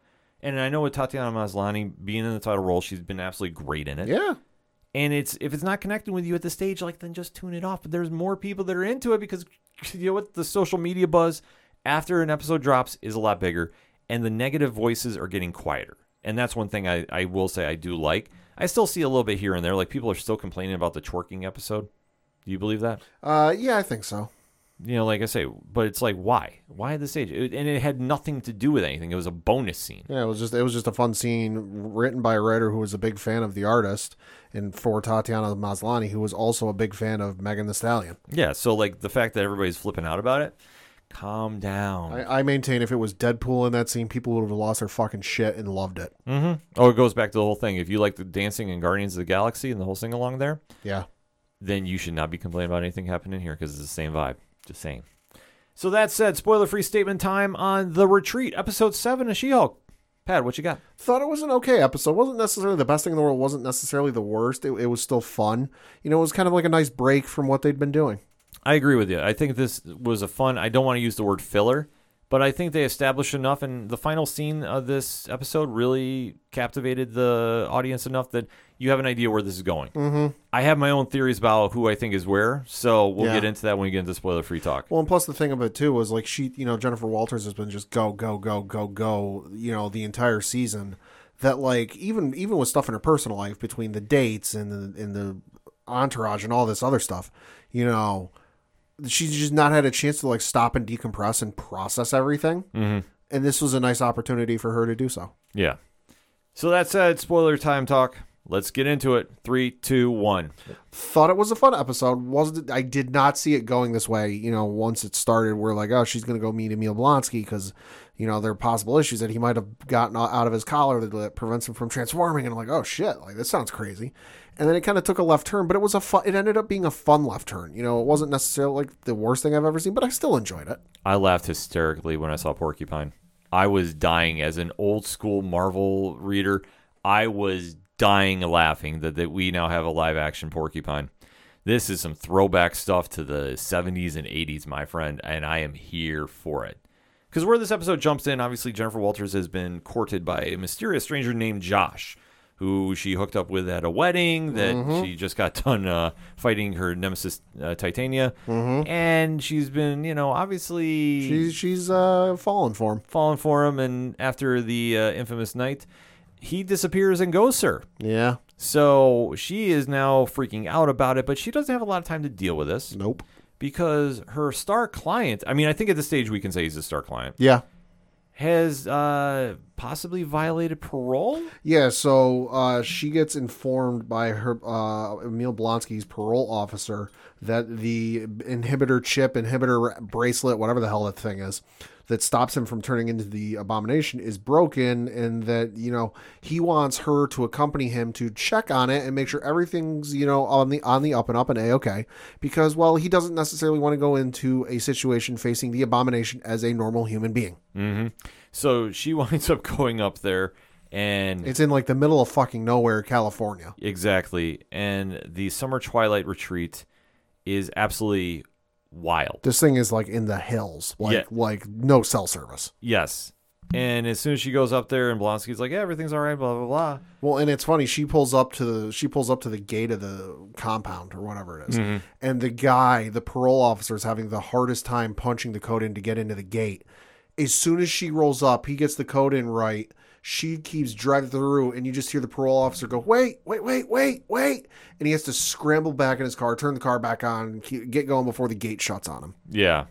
And I know with Tatiana Maslany being in the title role, she's been absolutely great in it. yeah. And it's if it's not connecting with you at the stage, like then just tune it off. But there's more people that are into it because you know what? The social media buzz after an episode drops is a lot bigger, and the negative voices are getting quieter. And that's one thing I, I will say I do like. I still see a little bit here and there. Like people are still complaining about the twerking episode. Do you believe that? Uh, yeah, I think so. You know, like I say, but it's like why? Why at this age? It, and it had nothing to do with anything. It was a bonus scene. Yeah, it was just it was just a fun scene written by a writer who was a big fan of the artist, and for Tatiana Maslany, who was also a big fan of Megan Thee Stallion. Yeah. So like the fact that everybody's flipping out about it, calm down. I, I maintain if it was Deadpool in that scene, people would have lost their fucking shit and loved it. Mm-hmm. Oh, it goes back to the whole thing. If you like the dancing and Guardians of the Galaxy and the whole sing along there, Yeah. then you should not be complaining about anything happening here because it's the same vibe. Just saying. So that said, spoiler free statement time on The Retreat, episode 7 of She Hulk. Pat, what you got? thought it was an okay episode. wasn't necessarily the best thing in the world. wasn't necessarily the worst. It, it was still fun. You know, it was kind of like a nice break from what they'd been doing. I agree with you. I think this was a fun. I don't want to use the word filler, but I think they established enough, and the final scene of this episode really captivated the audience enough that you have an idea where this is going. Mm-hmm. I have my own theories about who I think is where, so we'll Yeah. get into that when we get into spoiler free talk. Well, and plus the thing of it too was like she, you know, Jennifer Walters has been just go, go, go, go, go, you know, the entire season. That like even even with stuff in her personal life between the dates and the and the entourage and all this other stuff, you know, she's just not had a chance to like stop and decompress and process everything. Mhm. And this was a nice opportunity for her to do so. Yeah. So that said, spoiler time talk. Let's get into it. Three, two, one. thought it was a fun episode. wasn't I did not see it going this way. You know, once it started, we're like, oh, she's going to go meet Emil Blonsky because you know there are possible issues that he might have gotten out of his collar that, that prevents him from transforming. And I'm like, oh shit, like this sounds crazy. And then it kind of took a left turn, but it was a fun. It ended up being a fun left turn. You know, it wasn't necessarily like the worst thing I've ever seen, but I still enjoyed it. I laughed hysterically when I saw Porcupine. I was dying as an old school Marvel reader. I was dying laughing that, that we now have a live action Porcupine. This is some throwback stuff to the 70s and 80s, my friend, and I am here for it. Because where this episode jumps in, obviously Jennifer Walters has been courted by a mysterious stranger named Josh, who she hooked up with at a wedding that Mhm. she just got done uh, fighting her nemesis uh, Titania, Mhm. and she's been, you know, obviously She's she's uh fallen for him. fallen for him, and after the uh, infamous night, he disappears and goes her. Yeah. So she is now freaking out about it, but she doesn't have a lot of time to deal with this. Nope. Because her star client, I mean, I think at this stage we can say he's a star client, Yeah. has uh, possibly violated parole. Yeah, so uh, she gets informed by her uh, Emil Blonsky's parole officer that the inhibitor chip, inhibitor bracelet, whatever the hell that thing is, that stops him from turning into the abomination is broken, and that you know he wants her to accompany him to check on it and make sure everything's you know on the on the up and up and a okay, because well he doesn't necessarily want to go into a situation facing the abomination as a normal human being. hmm So she winds up going up there, and It's in like the middle of fucking nowhere, California. exactly, and the summer twilight retreat is absolutely wild. This thing is like in the hills, like Yeah. like no cell service. Yes. And as soon as she goes up there and Blonsky's like, yeah, everything's all right, blah, blah, blah. Well, and it's funny. She pulls up to the she pulls up to the gate of the compound or whatever it is. Mhm. and the guy, the parole officer, is having the hardest time punching the code in to get into the gate. As soon as she rolls up, he gets the code in right. She keeps driving through, and you just hear the parole officer go, "Wait, wait, wait, wait, wait!" And he has to scramble back in his car, turn the car back on, and keep, get going before the gate shuts on him. Yeah.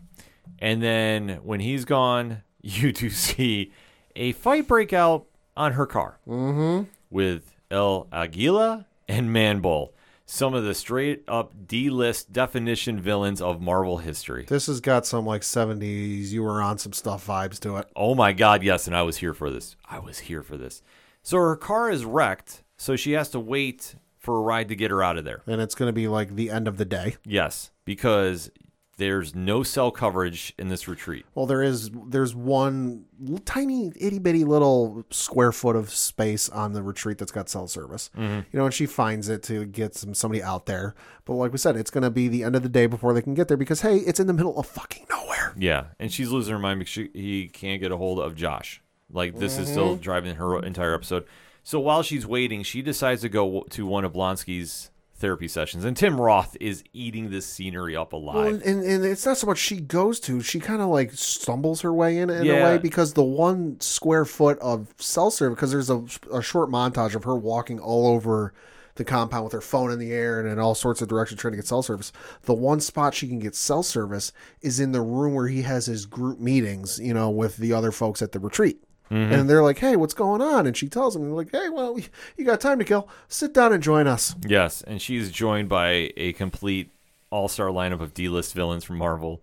And then when he's gone, you do see a fight break out on her car Mm-hmm. with El Aguila and Manbull, some of the straight up D list definition villains of Marvel history. This has got some like '70s "you were on some stuff" vibes to it. Oh my God, yes, and I was here for this. I was here for this. So her car is wrecked, so she has to wait for a ride to get her out of there. and it's going to be like the end of the day. Yes, because there's no cell coverage in this retreat. Well, there is there's one tiny itty bitty little square foot of space on the retreat that's got cell service. Mhm. You know, and she finds it to get some somebody out there. But like we said, it's going to be the end of the day before they can get there because hey, it's in the middle of fucking nowhere. Yeah, and she's losing her mind because she, he can't get a hold of Josh. Like this is still Mhm. driving her entire episode. So while she's waiting, she decides to go to one of Blonsky's therapy sessions, and Tim Roth is eating this scenery up alive. Well, and, and it's not so much she goes to, she kind of like stumbles her way in in a way because the one square foot of cell service, because there's a, a short montage of her walking all over the compound with her phone in the air and in all sorts of directions trying to get cell service. The one spot she can get cell service is in the room where he has his group meetings, you know, with the other folks at the retreat. Mhm. And they're like, "Hey, what's going on?" And she tells them, "Like, hey, well, you got time to kill. Sit down and join us." Yes, and she's joined by a complete all-star lineup of D-list villains from Marvel,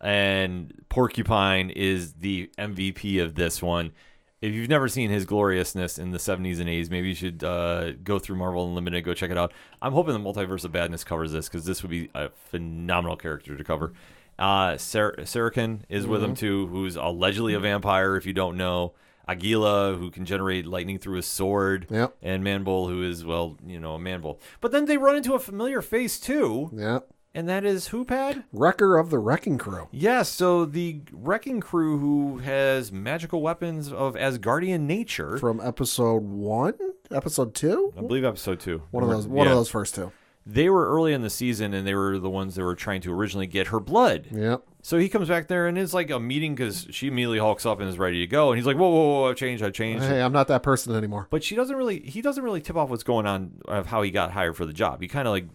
and Porcupine is the MVP of this one. If you've never seen his gloriousness in the 70s and 80s, maybe you should uh, go through Marvel Unlimited, go check it out. I'm hoping the Multiverse of Badness covers this because this would be a phenomenal character to cover. Uh, is with him Mhm. too, who's allegedly a vampire. If you don't know, Aguila, who can generate lightning through his sword, Yep. and Manbull, who is well, you know, a Manbull. But then they run into a familiar face too, Yeah. and that is who Pad? Wrecker of the Wrecking Crew. Yes, so the wrecking crew who has magical weapons of Asgardian nature. From episode one? Episode two? I believe episode two. One of those one Yeah. of those first two. They were early in the season, and they were the ones that were trying to originally get her blood. Yep. So he comes back there, and it's like a meeting because she immediately hulks up and is ready to go, and he's like, "Whoa, whoa, whoa! I've changed, I've changed." Hey, I'm not that person anymore. But she doesn't really. He doesn't really tip off what's going on of how he got hired for the job. He kind of like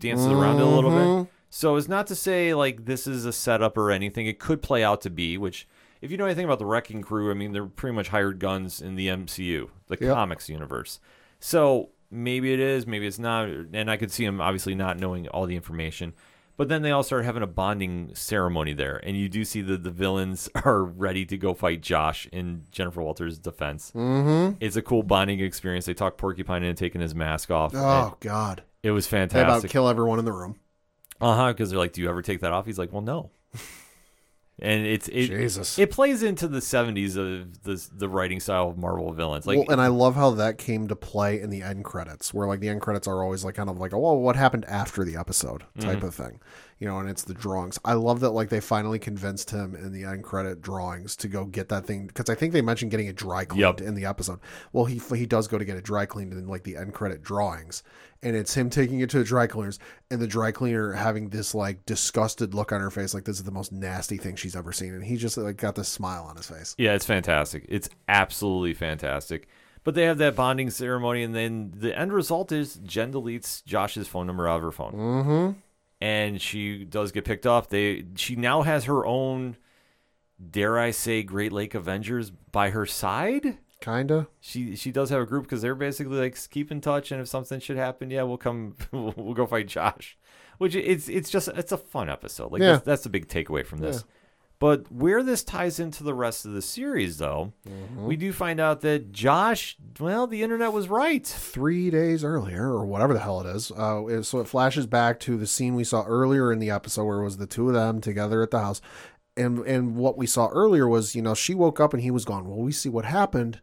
dances around it a little Mm-hmm. bit. So it's not to say like this is a setup or anything. It could play out to be. Which, if you know anything about the Wrecking Crew, I mean, they're pretty much hired guns in the MCU, the Yep. comics universe. So maybe it is, maybe it's not. And I could see him obviously not knowing all the information. But then they all start having a bonding ceremony there, and you do see that the villains are ready to go fight Josh in Jennifer Walters' defense. Mm-hmm. It's a cool bonding experience. They talk Porcupine into taking his mask off. Oh God. it was fantastic. They about kill everyone in the room. Uh huh. Because they're like, "Do you ever take that off?" He's like, "Well, no." and it's it, Jesus. It plays into the '70s of the the writing style of Marvel villains. Like, well, and I love how that came to play in the end credits, where like the end credits are always like kind of like, oh, well, what happened after the episode type Mm-hmm. of thing, you know, and it's the drawings. I love that like they finally convinced him in the end credit drawings to go get that thing because I think they mentioned getting it dry cleaned Yep. in the episode. Well, he he does go to get it dry cleaned in like the end credit drawings, and it's him taking it to the dry cleaners and the dry cleaner having this like disgusted look on her face, like this is the most nasty thing she's ever seen, and he just like got this smile on his face. yeah, it's fantastic. It's absolutely fantastic. But they have that bonding ceremony, and then the end result is Jen deletes Josh's phone number out of her phone. Mm-hmm. And she does get picked up. They she now has her own, dare I say, Great Lake Avengers by her side. Kinda. She she does have a group because they're basically like keep in touch, and if something should happen, yeah, we'll come, we'll, we'll go fight Josh. Which it's it's just it's a fun episode. Like Yeah. that's, that's the big takeaway from this. But where this ties into the rest of the series, though, Mm-hmm. we do find out that Josh, well, the internet was right. three days earlier, or whatever the hell it is. Uh, so it flashes back to the scene we saw earlier in the episode, where it was the two of them together at the house, and and what we saw earlier was, you know, she woke up and he was gone. Well, we see what happened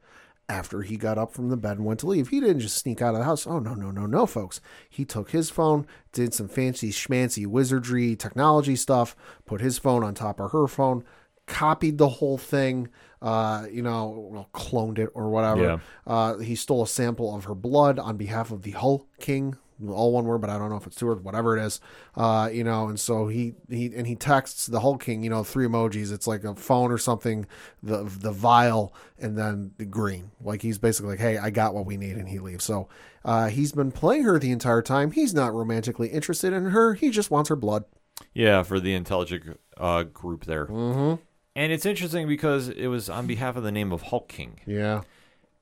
after he got up from the bed and went to leave. He didn't just sneak out of the house. Oh no, no, no, no, folks. He took his phone, did some fancy schmancy wizardry technology stuff, put his phone on top of her phone, copied the whole thing. Uh, you know, well, cloned it or whatever. Yeah. Uh, he stole a sample of her blood on behalf of the Hulk King, all one word, but I don't know if it's two words, whatever it is. Uh, you know, and so he he and he texts the Hulk King, you know, three emojis. It's like a phone or something, the the vial, and then the green. Like he's basically like, hey, I got what we need, and he leaves. So uh, he's been playing her the entire time. He's not romantically interested in her. He just wants her blood. Yeah, for the intelligent uh, group there. Mm-hmm. And it's interesting because it was on behalf of the name of Hulk King. Yeah.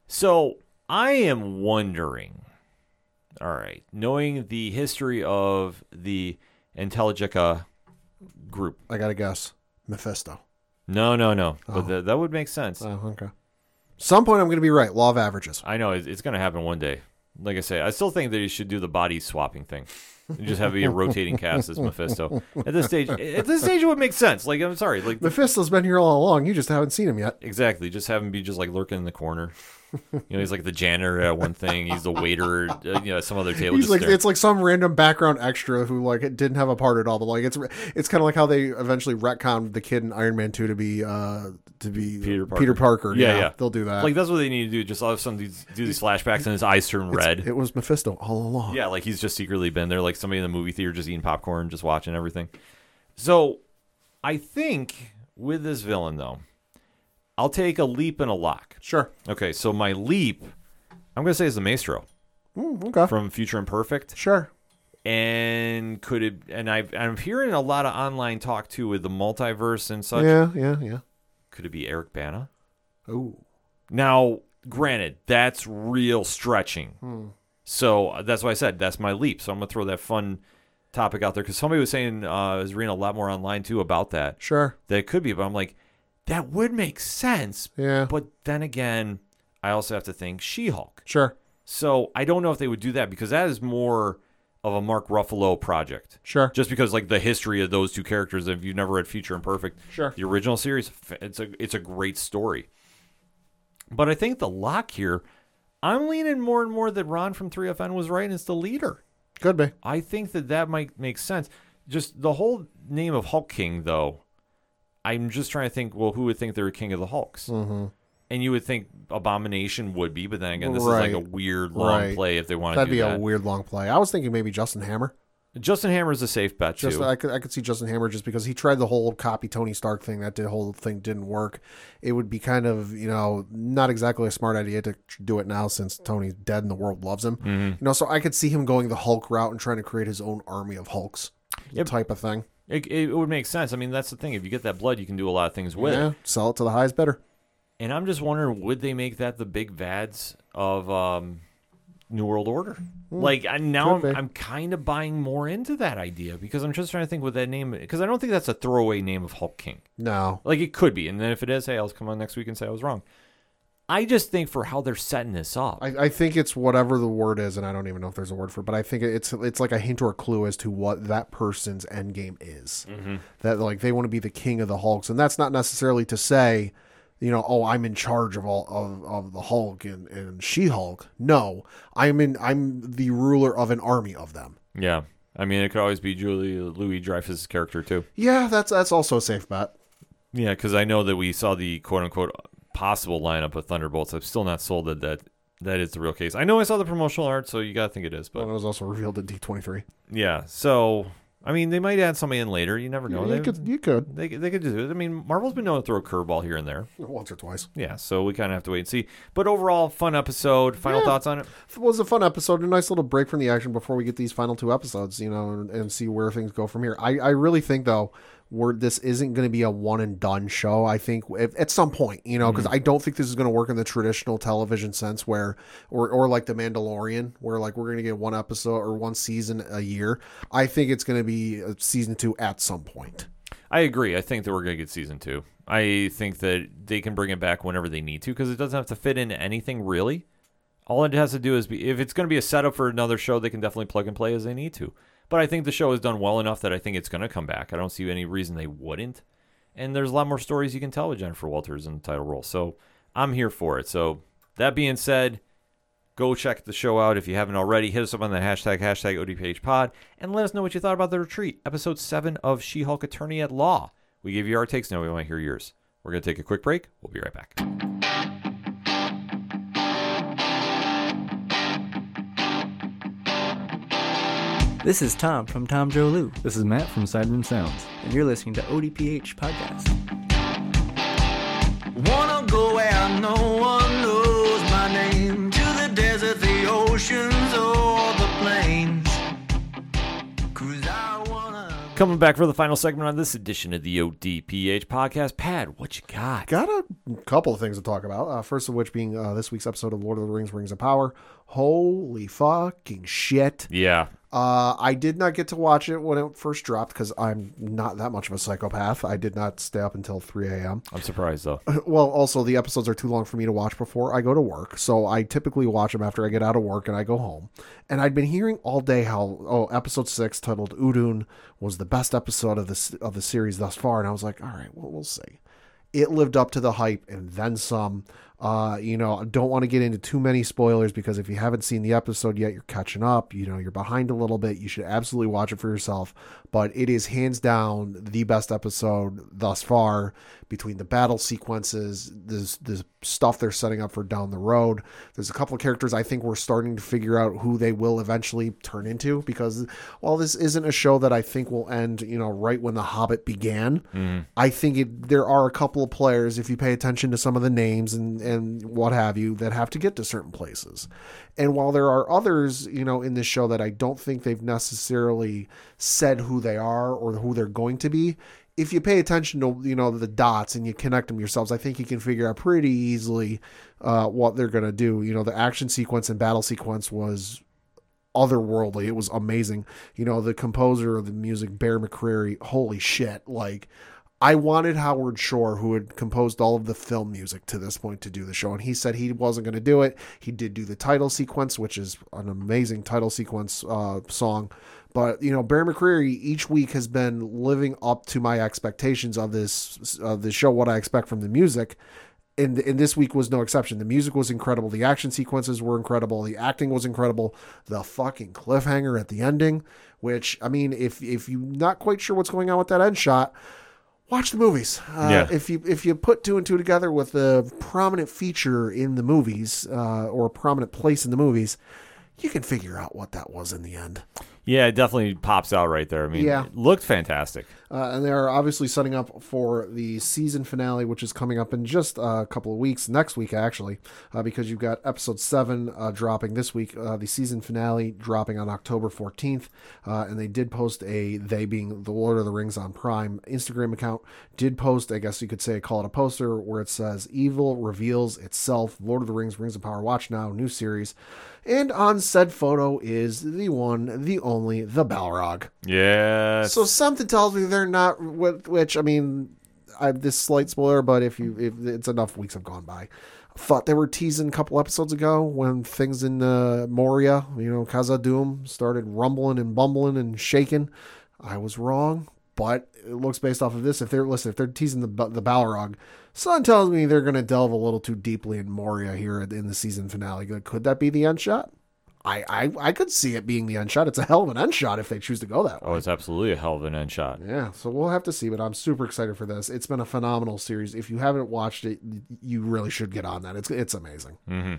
So I am wondering, all right, knowing the history of the Intelligencia group. I gotta guess, Mephisto. No, no, no. Oh. But th- that would make sense. Oh, okay. Some point I'm gonna be right. Law of averages. I know it- it's going to happen one day. Like I say, I still think that you should do the body swapping thing. You just have a rotating cast as Mephisto. At this stage, at this stage, it would make sense. Like I'm sorry, like Mephisto's been here all along. You just haven't seen him yet. Exactly. Just have him be just like lurking in the corner. You know, he's like the janitor at one thing. He's the waiter, uh, you know, at some other table. He's like there. it's like some random background extra who like didn't have a part at all, but like it's it's kind of like how they eventually retconned the kid in Iron Man two to be uh to be Peter Parker. Peter Parker. Yeah, yeah. they'll do that. like that's what they need to do. Just all of a sudden these, do these flashbacks and his eyes turn red. it was Mephisto all along. yeah, like he's just secretly been there, like somebody in the movie theater just eating popcorn, just watching everything. So, I think with this villain though, I'll take a leap and a lock. Sure. Okay, so my leap, I'm gonna say is the Maestro Mm, okay. from Future Imperfect. Sure. and could it and I've, I'm hearing a lot of online talk too with the multiverse and such. Yeah, yeah, yeah. Could it be Eric Bana? Oh. Now, granted, that's real stretching. Hmm. So uh, that's why I said that's my leap. So I'm gonna throw that fun topic out there because somebody was saying uh, I was reading a lot more online too about that. Sure. That it could be, but I'm like, that would make sense. Yeah. But then again, I also have to think She-Hulk. Sure. So I don't know if they would do that because that is more of a Mark Ruffalo project. Sure. Just because like the history of those two characters, if you've never read Future Imperfect, Sure. the original series, it's a it's a great story. But I think the lock here, I'm leaning more and more that Ron from 3FN was right and it's the leader. Could be. I think that that might make sense. Just the whole name of Hulk King, though, I'm just trying to think, well, who would think they're king of the Hulks? Mm-hmm. And you would think Abomination would be, but then again, this is like a weird long Right. play if they want to That'd do be that. a weird long play. I was thinking maybe Justin Hammer. Justin Hammer is a safe bet Just too. I could I could see Justin Hammer just because he tried the whole copy Tony Stark thing. That did, whole thing didn't work. It would be kind of you know not exactly a smart idea to do it now since Tony's dead and the world loves him. Mm-hmm. You know, so I could see him going the Hulk route and trying to create his own army of Hulks type of thing. It, it would make sense. I mean, that's the thing. If you get that blood, you can do a lot of things with yeah, it. sell it to the highest bidder. And I'm just wondering, would they make that the big vads of um, New World Order? like I, now, I'm. I'm kind of buying more into that idea because I'm just trying to think with that name because I don't think that's a throwaway name of Hulk King. No, Like it could be, and then if it is, hey, I'll come on next week and say I was wrong. I just think for how they're setting this up, I, I think it's whatever the word is, and I don't even know if there's a word for it, but I think it's it's like a hint or a clue as to what that person's end game is. Mm-hmm. That like they want to be the king of the Hulks, and that's not necessarily to say, you know, oh, I'm in charge of all of, of the Hulk and, and She Hulk. No, I'm in I'm the ruler of an army of them. yeah. I mean, it could always be Julie Louis Dreyfus' character too. Yeah, that's that's also a safe bet. Yeah, because I know that we saw the quote unquote possible lineup of Thunderbolts. I'm still not sold that that, that is the real case. I know I saw the promotional art, so you gotta think it is. But But it was also revealed at D23. yeah, so I mean, they might add somebody in later. You never know. you they, could you could they they could do it. I mean, Marvel's been known to throw a curveball here and there. once or twice. Yeah, so we kind of have to wait and see. But overall, fun episode. Final Yeah. thoughts on it? It was a fun episode, a nice little break from the action before we get these final two episodes, you know, and, and see where things go from here. I, I really think though, we're this isn't going to be a one and done show. I think if, at some point, you know, because mm-hmm. I don't think this is going to work in the traditional television sense, where or or like the Mandalorian, where like we're going to get one episode or one season a year. I think it's going to be a season two at some point. I agree. I think that we're going to get season two. I think that they can bring it back whenever they need to because it doesn't have to fit into anything really. All it has to do is be if it's going to be a setup for another show, they can definitely plug and play as they need to. But I think the show has done well enough that I think it's going to come back. I don't see any reason they wouldn't. And there's a lot more stories you can tell with Jennifer Walters in the title role. So I'm here for it. So that being said, go check the show out if you haven't already. Hit us up on the hashtag, hashtag ODPHpod, and let us know what you thought about the retreat, episode 7 of She Hulk Attorney at Law. We gave you our takes, now we want to hear yours. We're going to take a quick break. We'll be right back. This is Tom from Tom Joe Lou, This is Matt from Sideroom Sounds. and you're listening to ODPH Podcast. Wanna go where no one knows my name To the desert, the oceans, or the plains Cause I wanna Coming back for the final segment on this edition of the ODPH podcast. Pad, what you got? Got a couple of things to talk about. Uh, first of which being uh, this week's episode of Lord of the Rings: Rings of Power. Holy fucking shit! Yeah. Uh, I did not get to watch it when it first dropped because I'm not that much of a psychopath. I did not stay up until 3 a.m. I'm surprised, though. Well, also, the episodes are too long for me to watch before I go to work. So I typically watch them after I get out of work and I go home. And I'd been hearing all day how, oh, episode six, titled Udun, was the best episode of the, of the series thus far. And I was like, all right, well, we'll see. It lived up to the hype and then some. Uh, you know, don't want to get into too many spoilers because if you haven't seen the episode yet, you're catching up. You know, you're behind a little bit. You should absolutely watch it for yourself. But it is hands down the best episode thus far between the battle sequences, the, the stuff they're setting up for down the road. There's a couple of characters I think we're starting to figure out who they will eventually turn into because while this isn't a show that I think will end, you know, right when The Hobbit began, mm-hmm. I think it, there are a couple of players, if you pay attention to some of the names and, and what have you, that have to get to certain places. And while there are others, you know, in this show that I don't think they've necessarily said who they are or who they're going to be, if you pay attention to you know the dots and you connect them yourselves, I think you can figure out pretty easily uh, what they're going to do. You know, the action sequence and battle sequence was otherworldly. It was amazing. You know, the composer of the music, Bear McCreary, holy shit! Like, I wanted Howard Shore, who had composed all of the film music to this point, to do the show, and he said he wasn't going to do it. He did do the title sequence, which is an amazing title sequence uh, song. But you know, Bear McCreary each week has been living up to my expectations of this of the show, what I expect from the music. and and this week was no exception. The music was incredible. The action sequences were incredible. The acting was incredible. The fucking cliffhanger at the ending, which I mean, if if you're not quite sure what's going on with that end shot, watch the movies. Uh, Yeah. If you if you put two and two together with a prominent feature in the movies uh, or a prominent place in the movies, you can figure out what that was in the end. Yeah, it definitely pops out right there. I mean, Yeah. it looked fantastic. Uh, and they're obviously setting up for the season finale, which is coming up in just a couple of weeks, next week actually, uh, because you've got episode seven uh, dropping this week, uh, the season finale dropping on October 14th. Uh, and they did post a, they being the Lord of the Rings on Prime Instagram account, did post, I guess you could say, call it a poster, where it says, Evil reveals itself, Lord of the Rings, Rings of Power, watch now, new series. And on said photo is the one, the only, the Balrog. Yeah. So something tells me they're not. wh- Which I mean, I, this slight spoiler, but if you if it's enough weeks have gone by, I thought they were teasing a couple episodes ago when things in uh, Moria, you know, Khazad-dûm started rumbling and bumbling and shaking. I was wrong, but it looks based off of this. If they're listen, if they're teasing the the Balrog, something tells me they're going to delve a little too deeply in Moria here in the season finale. Could that be the end shot? I, I I could see it being the end shot. It's a hell of an end shot if they choose to go that way. Oh, it's absolutely a hell of an end shot. Yeah, so we'll have to see, but I'm super excited for this. It's been a phenomenal series. If you haven't watched it, you really should get on that. It's it's amazing. hmm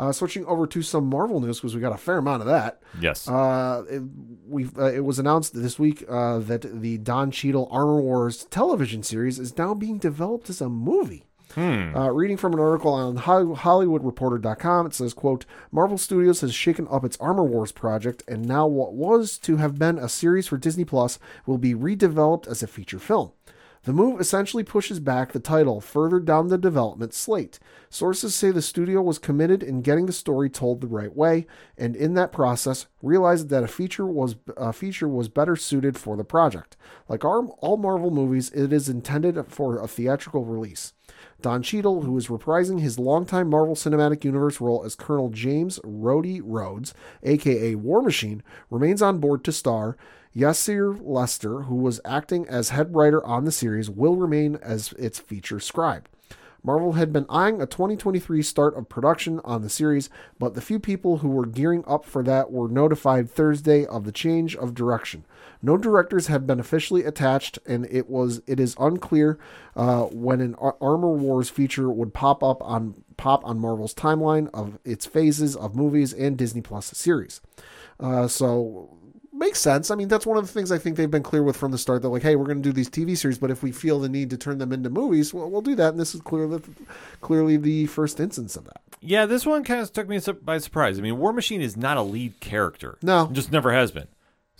Uh, switching over to some Marvel news because we got a fair amount of that. Yes. Uh, it, we uh, it was announced this week uh, that the Don Cheadle Armor Wars television series is now being developed as a movie. Hmm. Uh, reading from an article on HollywoodReporter.com, it says, "quote Marvel Studios has shaken up its Armor Wars project, and now what was to have been a series for Disney Plus will be redeveloped as a feature film." The move essentially pushes back the title further down the development slate. Sources say the studio was committed in getting the story told the right way, and in that process, realized that a feature was a feature was better suited for the project. Like all Marvel movies, it is intended for a theatrical release. Don Cheadle, who is reprising his longtime Marvel Cinematic Universe role as Colonel James Rhodey Rhodes, aka War Machine, remains on board to star. Yassir Lester, who was acting as head writer on the series, will remain as its feature scribe. Marvel had been eyeing a 2023 start of production on the series, but the few people who were gearing up for that were notified Thursday of the change of direction. No directors have been officially attached, and it was it is unclear uh, when an Ar- Armor Wars feature would pop up on pop on Marvel's timeline of its phases of movies and Disney Plus series. Uh, so makes sense. I mean, that's one of the things I think they've been clear with from the start. They're like, hey, we're going to do these TV series, but if we feel the need to turn them into movies, well, we'll do that. And this is clearly clearly the first instance of that. Yeah, this one kind of took me by surprise. I mean, War Machine is not a lead character. No. Just never has been.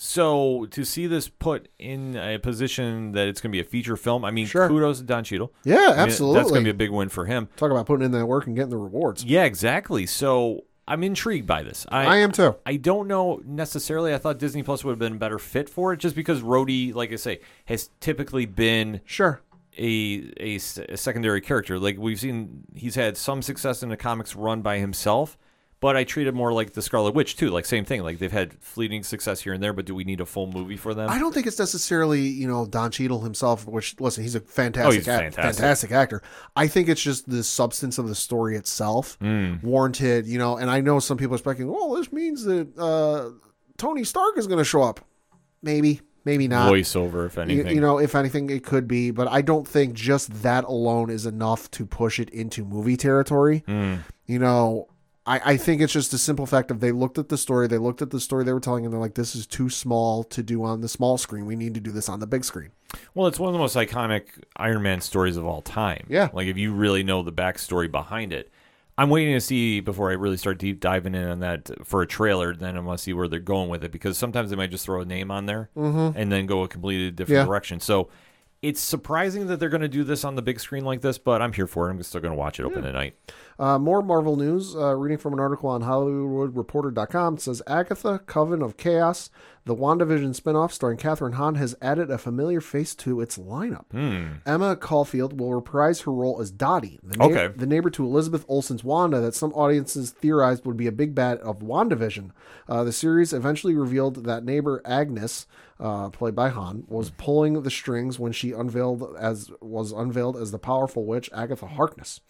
So to see this put in a position that it's going to be a feature film, I mean, kudos to Don Cheadle. Yeah, I mean, That's going to be a big win for him. Talk about putting in that work and getting the rewards. Yeah, exactly. So I'm intrigued by this. I, I am too. I don't know necessarily. I thought Disney Plus would have been a better fit for it, just because Rhodey, like I say, has typically been sure a a secondary character. Like we've seen, he's had some success in the comics run by himself. But I treat it more like the Scarlet Witch too. Like same thing. Like they've had fleeting success here and there. But do we need a full movie for them? I don't think it's necessarily you know Don Cheadle himself, which listen, he's a fantastic, Oh, he's act- fantastic. fantastic actor. I think it's just the substance of the story itself Mm. warranted. You know, and I know some people are speculating. Well, this means that uh, Tony Stark is going to show up. Maybe, maybe not. Voiceover, if You- anything. you know, if anything, it could be, but I don't think just that alone is enough to push it into movie territory. Mm. You know, I, I think it's just a simple fact of they looked at the story, they looked at the story they were telling, and they're like, this is too small to do on the small screen. We need to do this on the big screen. Well, it's one of the most iconic Iron Man stories of all time. Yeah. Like if you really know the backstory behind it. I'm waiting to see before I really start deep diving in on that for a trailer. Then I want to see where they're going with it because sometimes they might just throw a name on there Mhm. and then go a completely different Yeah. direction. So it's surprising that they're going to do this on the big screen like this, but I'm here for it. I'm still going to watch it open at night. Uh, more Marvel news. Uh, reading from an article on HollywoodReporter.com, it says Agatha, Coven of Chaos, the WandaVision spinoff starring Kathryn Hahn, has added a familiar face to its lineup. Hmm. Emma Caulfield will reprise her role as Dottie, the, neigh- Okay. the neighbor to Elizabeth Olsen's Wanda that some audiences theorized would be a big bad of WandaVision. Uh, the series eventually revealed that neighbor Agnes, uh, played by Hahn, was pulling the strings when she unveiled as was unveiled as the powerful witch Agatha Harkness.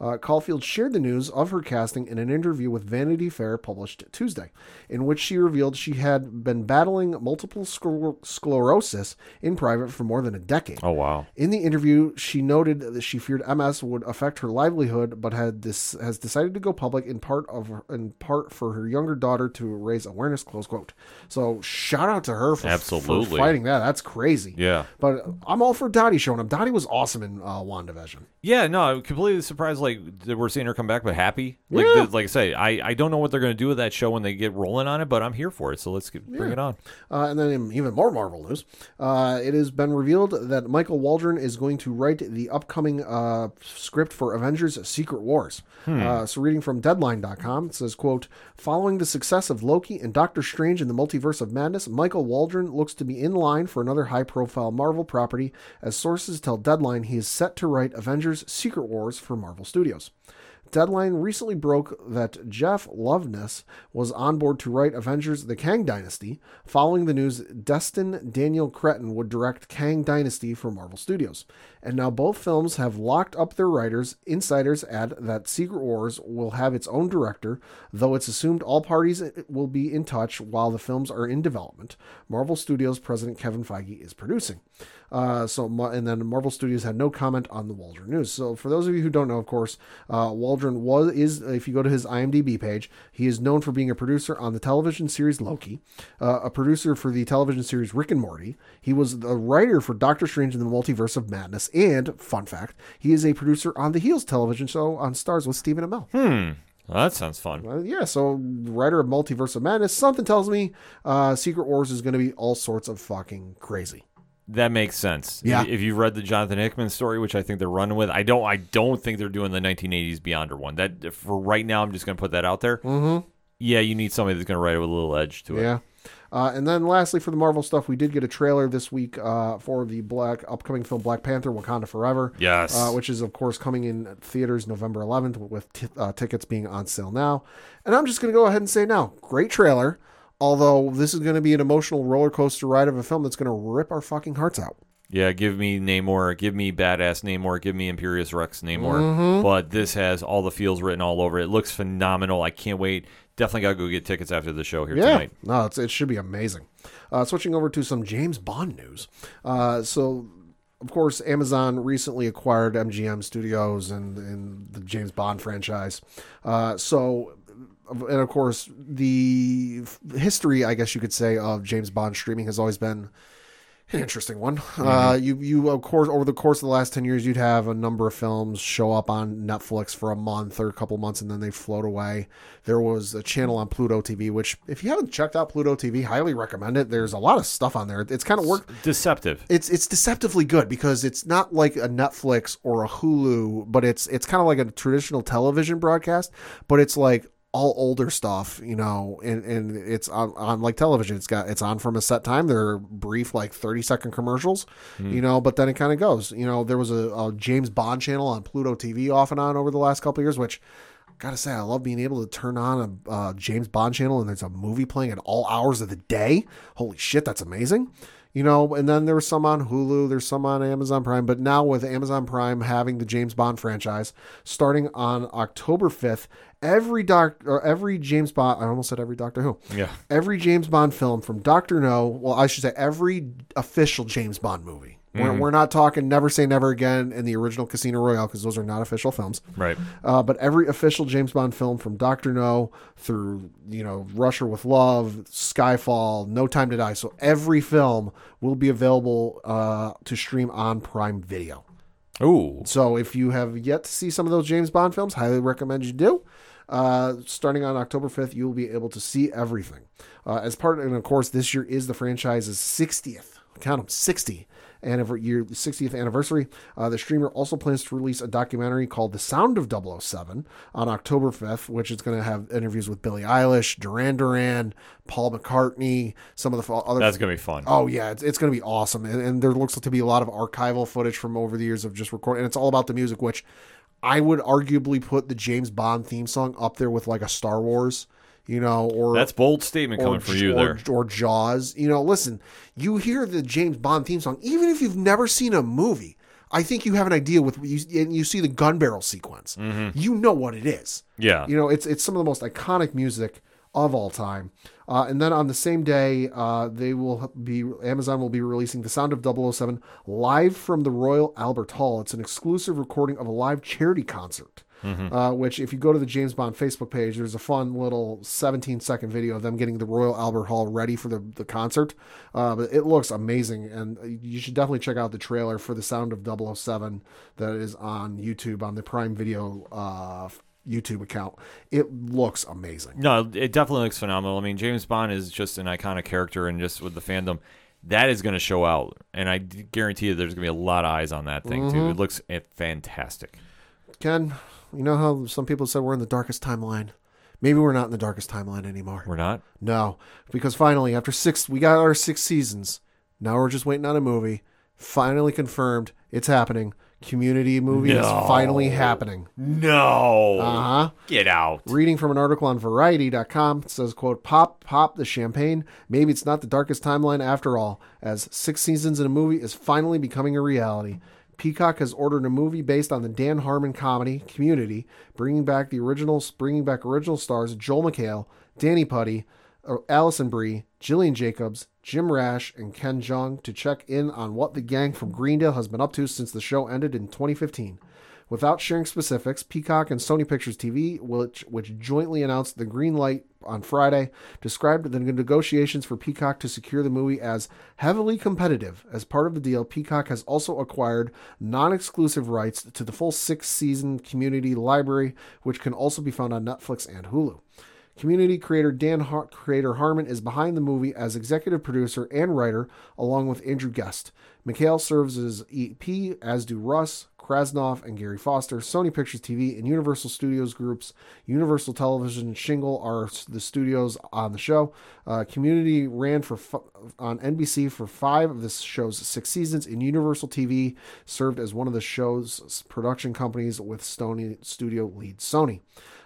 Uh, Caulfield shared the news of her casting in an interview with Vanity Fair published Tuesday, in which she revealed she had been battling multiple scler- sclerosis in private for more than a decade. Oh wow. In the interview, she noted that she feared MS would affect her livelihood, but had this has decided to go public in part of in part for her younger daughter to raise awareness. Close quote. So shout out to her for, for Absolutely. fighting that. That's crazy. Yeah. But I'm all for Dottie showing up. Dottie was awesome in uh, WandaVision. Yeah, no, I'm completely surprised. Like that we're seeing her come back, but happy. Like, Yeah. like I say, I, I don't know what they're going to do with that show when they get rolling on it, but I'm here for it. So let's get, bring Yeah. it on. Uh, and then in even more Marvel news, uh, it has been revealed that Michael Waldron is going to write the upcoming uh, script for Avengers: Secret Wars. Hmm. Uh, so, reading from Deadline.com, it says, "quote Following the success of Loki and Doctor Strange in the Multiverse of Madness, Michael Waldron looks to be in line for another high-profile Marvel property. As sources tell Deadline, he is set to write Avengers: Secret Wars for Marvel Studios." Deadline recently broke that Jeff Loveness was on board to write Avengers The Kang Dynasty. Following the news, Destin Daniel Cretton would direct Kang Dynasty for Marvel Studios. And now both films have locked up their writers. Insiders add that Secret Wars will have its own director, though it's assumed all parties will be in touch while the films are in development. Marvel Studios president Kevin Feige is producing. Uh, so, and then Marvel Studios had no comment on the Waldron news. So, for those of you who don't know, of course, uh, Waldron was is if you go to his IMDb page, he is known for being a producer on the television series Loki, uh, a producer for the television series Rick and Morty. He was the writer for Doctor Strange in the Multiverse of Madness, and fun fact, he is a producer on the Heels television show on Starz with Stephen Amell. Hmm. Well, that sounds fun. Uh, yeah, so writer of Multiverse of Madness. Something tells me uh, Secret Wars is going to be all sorts of fucking crazy. That makes sense. Yeah. If, you've read the Jonathan Hickman story, which I think they're running with, I don't. I don't think they're doing the 1980s Beyonder one. That for right now, I'm just going to put that out there. Mm-hmm. Yeah, you need somebody that's going to write it with a little edge to it. Yeah. Uh, and then lastly, for the Marvel stuff, we did get a trailer this week uh, for the black upcoming film Black Panther: Wakanda Forever. Yes. uh, which is of course coming in theaters November 11th, with t- uh, tickets being on sale now. And I'm just going to go ahead and say now, great trailer. Although this is going to be an emotional roller coaster ride of a film that's going to rip our fucking hearts out. Yeah, give me Namor, give me badass Namor, give me Imperious Rex Namor. Mhm. But this has all the feels written all over it. It looks phenomenal. I can't wait. Definitely got to go get tickets after the show here yeah, tonight. no, it's, it should be amazing. Uh, switching over to some James Bond news. Uh, so, of course, Amazon recently acquired MGM Studios and, and the James Bond franchise. Uh, so, and of course, the history, I guess you could say, of James Bond streaming has always been an interesting one. Uh, you, you, of course, over the course of the last 10 years, you'd have a number of films show up on Netflix for a month or a couple months and then they float away. There was a channel on Pluto TV, which, if you haven't checked out Pluto TV, highly recommend it. There's a lot of stuff on there. It's kind of work. Deceptive. It's it's deceptively good because it's not like a Netflix or a Hulu, but it's it's kind of like a traditional television broadcast, but it's like all older stuff, you know, and, and it's on, on like television. It's got it's on from a set time. They're brief, like thirty second commercials, Hmm. you know, but then it kind of goes. You know, there was a, a James Bond channel on Pluto TV off and on over the last couple of years, which gotta say, I love being able to turn on a uh, James Bond channel and there's a movie playing at all hours of the day. Holy shit, that's amazing. You know, and then there was some on Hulu, there's some on Amazon Prime, but now with Amazon Prime having the James Bond franchise starting on October 5th, every doc or every James Bond, I almost said every Doctor Who. Yeah. Every James Bond film from Doctor No, well, I should say every official James Bond movie. We're, Mhm. we're not talking Never Say Never Again and the original Casino Royale because those are not official films. Right. Uh, but every official James Bond film from Doctor No through you know Russia with Love, Skyfall, No Time to Die, so every film will be available uh, to stream on Prime Video. Ooh. So if you have yet to see some of those James Bond films, highly recommend you do. Uh, starting on October 5th, you will be able to see everything. Uh, as part, and of course, this year is the franchise's 60th, count them, 60 anniver- year, 60th anniversary. Uh, the streamer also plans to release a documentary called The Sound of 007 on October 5th, which is going to have interviews with Billie Eilish, Duran Duran, Paul McCartney, some of the other. That's gonna be fun. Oh yeah, it's, it's going to be awesome, and, and there looks to be a lot of archival footage from over the years of just recording, and it's all about the music, which I would arguably put the James Bond theme song up there with like a Star Wars, you know, or That's bold statement coming or- from you or- there. or Jaws. You know, listen, you hear the James Bond theme song, even if you've never seen a movie. I think you have an idea with you and you see the gun barrel sequence. You know what it is. Yeah. You know, it's it's some of the most iconic music of all time. Uh, and then on the same day, uh, they will be Amazon will be releasing The Sound of 007 live from the Royal Albert Hall. It's an exclusive recording of a live charity concert. Mhm. Uh, which, if you go to the James Bond Facebook page, there's a fun little 17 second video of them getting the Royal Albert Hall ready for the, the concert. Uh, but it looks amazing, and you should definitely check out the trailer for The Sound of 007 that is on YouTube on the Prime Video uh, YouTube account. It looks amazing. No, it definitely looks phenomenal. I mean, James Bond is just an iconic character, and just with the fandom, that is going to show out. And I guarantee you, there's going to be a lot of eyes on that thing too. Mhm. It looks eh, fantastic. Ken, you know how some people said we're in the darkest timeline? Maybe we're not in the darkest timeline anymore. We're not. No, because finally, after six, we got our six seasons. Now we're just waiting on a movie. Finally confirmed, it's happening. Community movie is No. finally happening. No. Uh huh. Get out. Reading from an article on Variety.com it says, "quote Pop, pop the champagne. Maybe it's not the darkest timeline after all, as six seasons in a movie is finally becoming a reality." Peacock has ordered a movie based on the Dan Harmon comedy Community, bringing back the original, bringing back original stars Joel McHale, Danny Pudi, uh, Alison Brie, Gillian Jacobs, Jim Rash, and Ken Jeong to check in on what the gang from Greendale has been up to since the show ended in 2015. Without sharing specifics, Peacock and Sony Pictures TV, which, which jointly announced the green light on Friday, described the negotiations for Peacock to secure the movie as heavily competitive. As part of the deal, Peacock has also acquired non exclusive rights to the full six season community library, which can also be found on Netflix and Hulu. Community creator Dan Har- Creator Harmon is behind the movie as executive producer and writer, along with Andrew Guest. McHale serves as EP, as do Russ, Krasnoff, and Gary Foster. Sony Pictures TV and Universal Studios Groups, Universal Television, Shingle are the studios on the show. Uh, Community ran for f- on NBC for five of the show's six seasons, and Universal TV served as one of the show's production companies with Sony Studio lead Sony.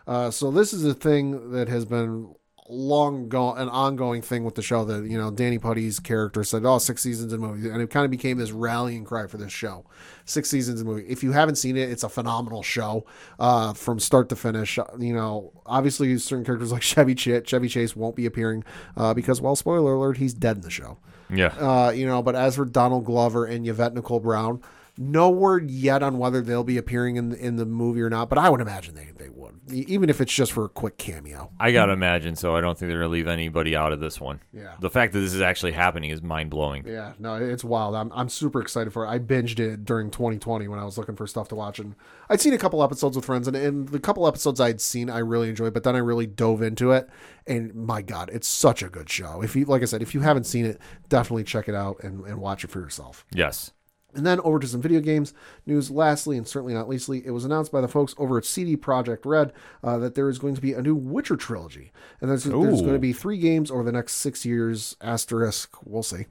Uh, so this is a thing that has been long go an ongoing thing with the show that you know Danny Pudi's character said oh six seasons in movie and it kind of became this rallying cry for this show. Six seasons in movie. If you haven't seen it it's a phenomenal show uh, from start to finish. You know obviously certain characters like Chevy Ch- Chevy Chase won't be appearing uh, because well spoiler alert he's dead in the show. Yeah. uh, you know but as for Donald Glover and Yvette Nicole Brown no word yet on whether they'll be appearing in in the movie or not but I would imagine they, they would even if it's just for a quick cameo I gotta imagine so. I don't think they're gonna leave anybody out of this one. Yeah. The fact that this is actually happening is mind blowing. Yeah, no, it's wild. I'm I'm super excited for it. I binged it during 2020 when I was looking for stuff to watch, and I'd seen a couple episodes with friends, and, and the couple episodes I'd seen I really enjoyed, but then I really dove into it, and my God, it's such a good show. If you, like I said, if you haven't seen it, definitely check it out and, and watch it for yourself. Yes. And then over to some video games news. Lastly, and certainly not leastly, it was announced by the folks over at CD Projekt Red uh, that there is going to be a new Witcher trilogy, and there's, there's going to be three games over the next six years. Asterisk, we'll see.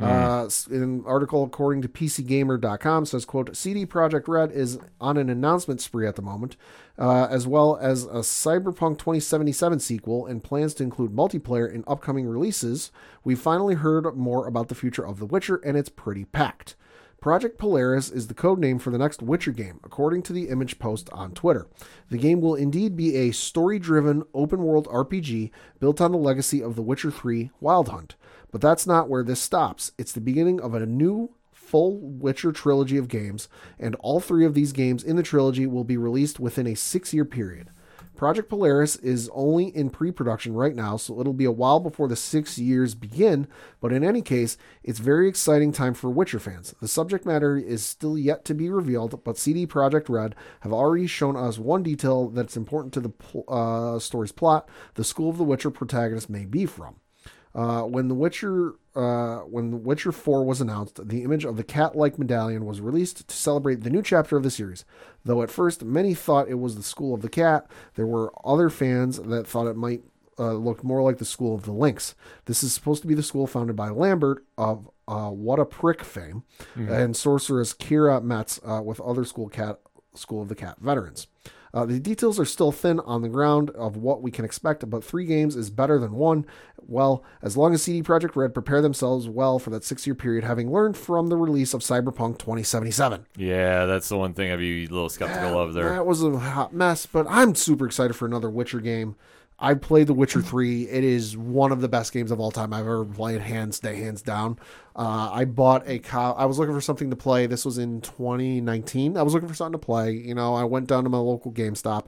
Uh, in an article according to PCGamer.com says, "quote CD Projekt Red is on an announcement spree at the moment, uh, as well as a Cyberpunk 2077 sequel and plans to include multiplayer in upcoming releases. We finally heard more about the future of The Witcher, and it's pretty packed." Project Polaris is the code name for the next Witcher game, according to the image post on Twitter. The game will indeed be a story driven, open world RPG built on the legacy of The Witcher 3 Wild Hunt. But that's not where this stops. It's the beginning of a new full Witcher trilogy of games, and all three of these games in the trilogy will be released within a six year period. Project Polaris is only in pre production right now, so it'll be a while before the six years begin, but in any case, it's very exciting time for Witcher fans. The subject matter is still yet to be revealed, but CD Projekt Red have already shown us one detail that's important to the uh, story's plot the school of the Witcher protagonist may be from. Uh, when The Witcher, uh, when The Witcher 4 was announced, the image of the cat-like medallion was released to celebrate the new chapter of the series. Though at first many thought it was the School of the Cat, there were other fans that thought it might uh, look more like the School of the Lynx. This is supposed to be the school founded by Lambert of uh, What a Prick fame Mhm. and sorceress Keira Metz uh, with other school cat School of the Cat veterans. Uh, the details are still thin on the ground of what we can expect, but three games is better than one. Well, as long as CD Projekt Red prepare themselves well for that six year period, having learned from the release of Cyberpunk 2077. Yeah, that's the one thing I'd be a little skeptical of there. That was a hot mess, but I'm super excited for another Witcher game. I played The Witcher 3. It is one of the best games of all time I've ever played, hands day, hands down. Uh, I bought a co- I was looking for something to play. This was in 2019. I was looking for something to play. You know, I went down to my local GameStop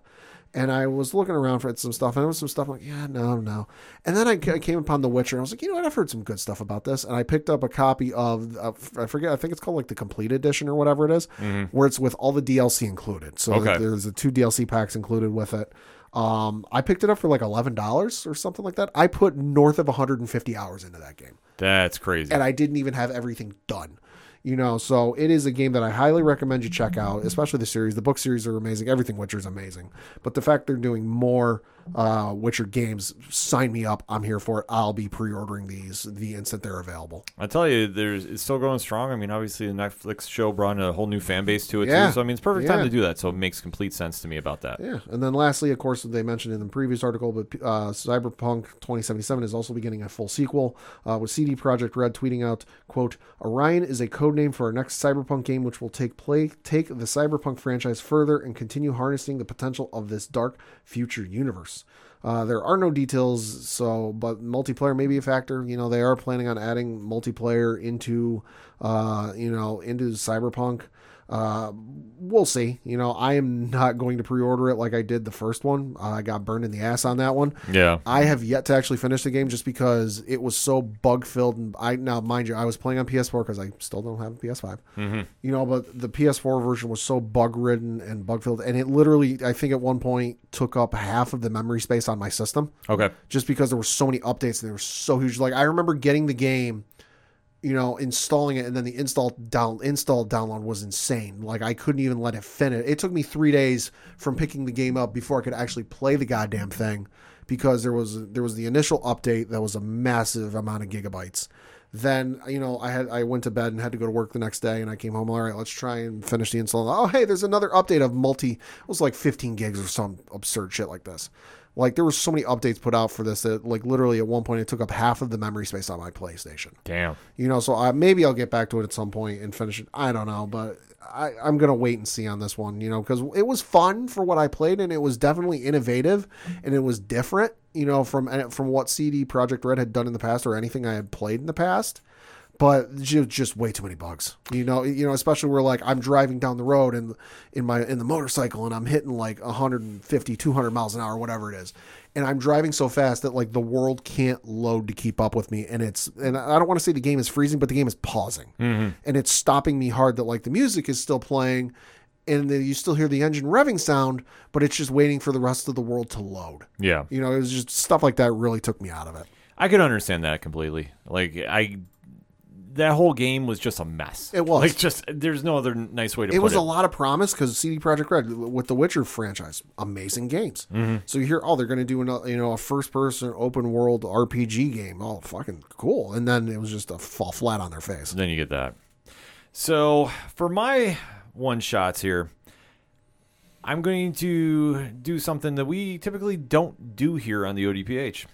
and I was looking around for some stuff, and there was some stuff I'm like, yeah, no, no. And then I, I came upon The Witcher, and I was like, you know what? I've heard some good stuff about this, and I picked up a copy of, of I forget, I think it's called like the Complete Edition or whatever it is, Mhm. where it's with all the DLC included. So Okay. there's the two DLC packs included with it. Um, I picked it up for like eleven dollars or something like that. I put north of 150 hours into that game That's crazy. and I didn't even have everything done. You know, so it is a game that I highly recommend you check out, especially the series. The book series are amazing. Everything Witcher is amazing. But the fact they're doing more uh, Witcher games, sign me up. I'm here for it. I'll be pre-ordering these the instant they're available. I tell you, there's it's still going strong. I mean, obviously the Netflix show brought a whole new fan base to it Yeah. too. So I mean, it's perfect time to do that. So it makes complete sense to me about that. Yeah, and then lastly, of course, they mentioned in the previous article, but uh, Cyberpunk 2077 is also beginning a full sequel, uh, with CD Projekt Red tweeting out, "quote Orion is a code name for our next Cyberpunk game, which will take play take the Cyberpunk franchise further and continue harnessing the potential of this dark future universe." Uh, there are no details, so but multiplayer may be a factor. You know, they are planning on adding multiplayer into, uh, you know, into Cyberpunk. Uh, we'll see. You know, I am not going to pre-order it like I did the first one. Uh, I got burned in the ass on that one. Yeah. I have yet to actually finish the game just because it was so bug filled. And I now, mind you, I was playing on PS4 because I still don't have a PS5. Mhm. You know, but the PS4 version was so bug ridden and bug filled, and it literally, I think, at one point took up half of the memory space on my system. Okay. Just because there were so many updates and they were so huge. Like I remember getting the game you know, installing it and then the install down install download was insane. Like I couldn't even let it finish. It took me three days from picking the game up before I could actually play the goddamn thing because there was there was the initial update that was a massive amount of gigabytes. Then you know I had I went to bed and had to go to work the next day and I came home. All right, let's try and finish the install. Oh hey, there's another update of multi. It was like 15 gigs or some absurd shit like this. Like there were so many updates put out for this that like literally at one point it took up half of the memory space on my PlayStation. Damn. You know, so I, maybe I'll get back to it at some point and finish it. I don't know, but I, I'm gonna wait and see on this one. You know, because it was fun for what I played and it was definitely innovative and it was different. You know, from eh, from what CD Projekt Red had done in the past or anything I had played in the past. But just way too many bugs. You know, you know, especially where like I'm driving down the road and in my in the motorcycle and I'm hitting like 150, 200 miles an hour, whatever it is, and I'm driving so fast that like the world can't load to keep up with me, and it's and I don't want to say the game is freezing, but the game is pausing, Mhm. and it's stopping me hard. That like the music is still playing, and then you still hear the engine revving sound, but it's just waiting for the rest of the world to load. Yeah. You know, it was just stuff like that really took me out of it. I could understand that completely. Like I, that whole game was just a mess. It was. like just. There's no other nice way to. it was it. a lot of promise because CD Projekt Red with the Witcher franchise, amazing games. Mhm. So you hear, oh, they're going to do another, you know, a first-person open world RPG game. Oh, fucking cool! And then it was just a fall flat on their face. Then you get that. So for my one shots here, I'm going to do something that we typically don't do here on the ODPH,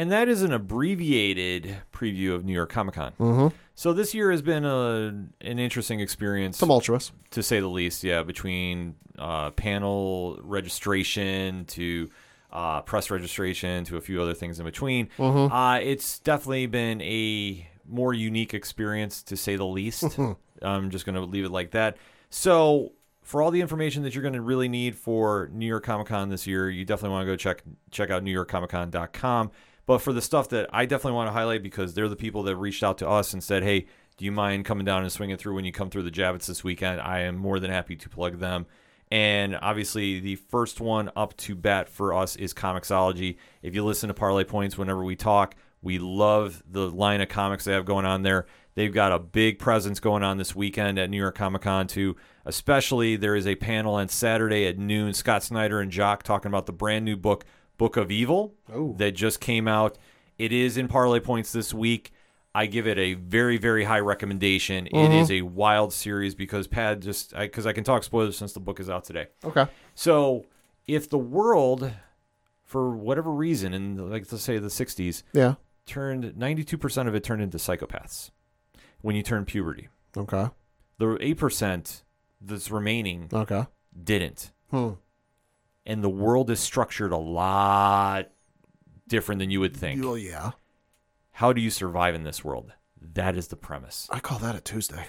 and that is an abbreviated preview of New York Comic Con. Mhm. So this year has been a an interesting experience, Tumultuous. to say the least. Yeah, between uh, panel registration to uh, press registration to a few other things in between. Mhm. Uh, it's definitely been a more unique experience to say the least. I'm just going to leave it like that. So, for all the information that you're going to really need for New York Comic Con this year, you definitely want to go check check out NewYorkComicCon.com. But for the stuff that I definitely want to highlight because they're the people that reached out to us and said, "Hey, do you mind coming down and swinging through when you come through the Javits this weekend?" I am more than happy to plug them. And obviously, the first one up to bat for us is Comixology. If you listen to Parlay Points whenever we talk, we love the line of comics they have going on there. They've got a big presence going on this weekend at New York Comic Con, too. Especially, there is a panel on Saturday at noon. Scott Snyder and Jock talking about the brand new book, Book of Evil, that just came out. It is in Parlay Points this week. I give it a very, very high recommendation. It Mhm. is a wild series because Pad just, because I, can talk spoilers since the book is out today. Okay. So if the world, for whatever reason, in like let's say the '60s, Yeah. turned 92% of it turned into psychopaths when you turn puberty. Okay. The 8% that's remaining Okay. didn't. Hmm. And the world is structured a lot different than you would think. Well, yeah. How do you survive in this world? That is the premise. I call that a Tuesday.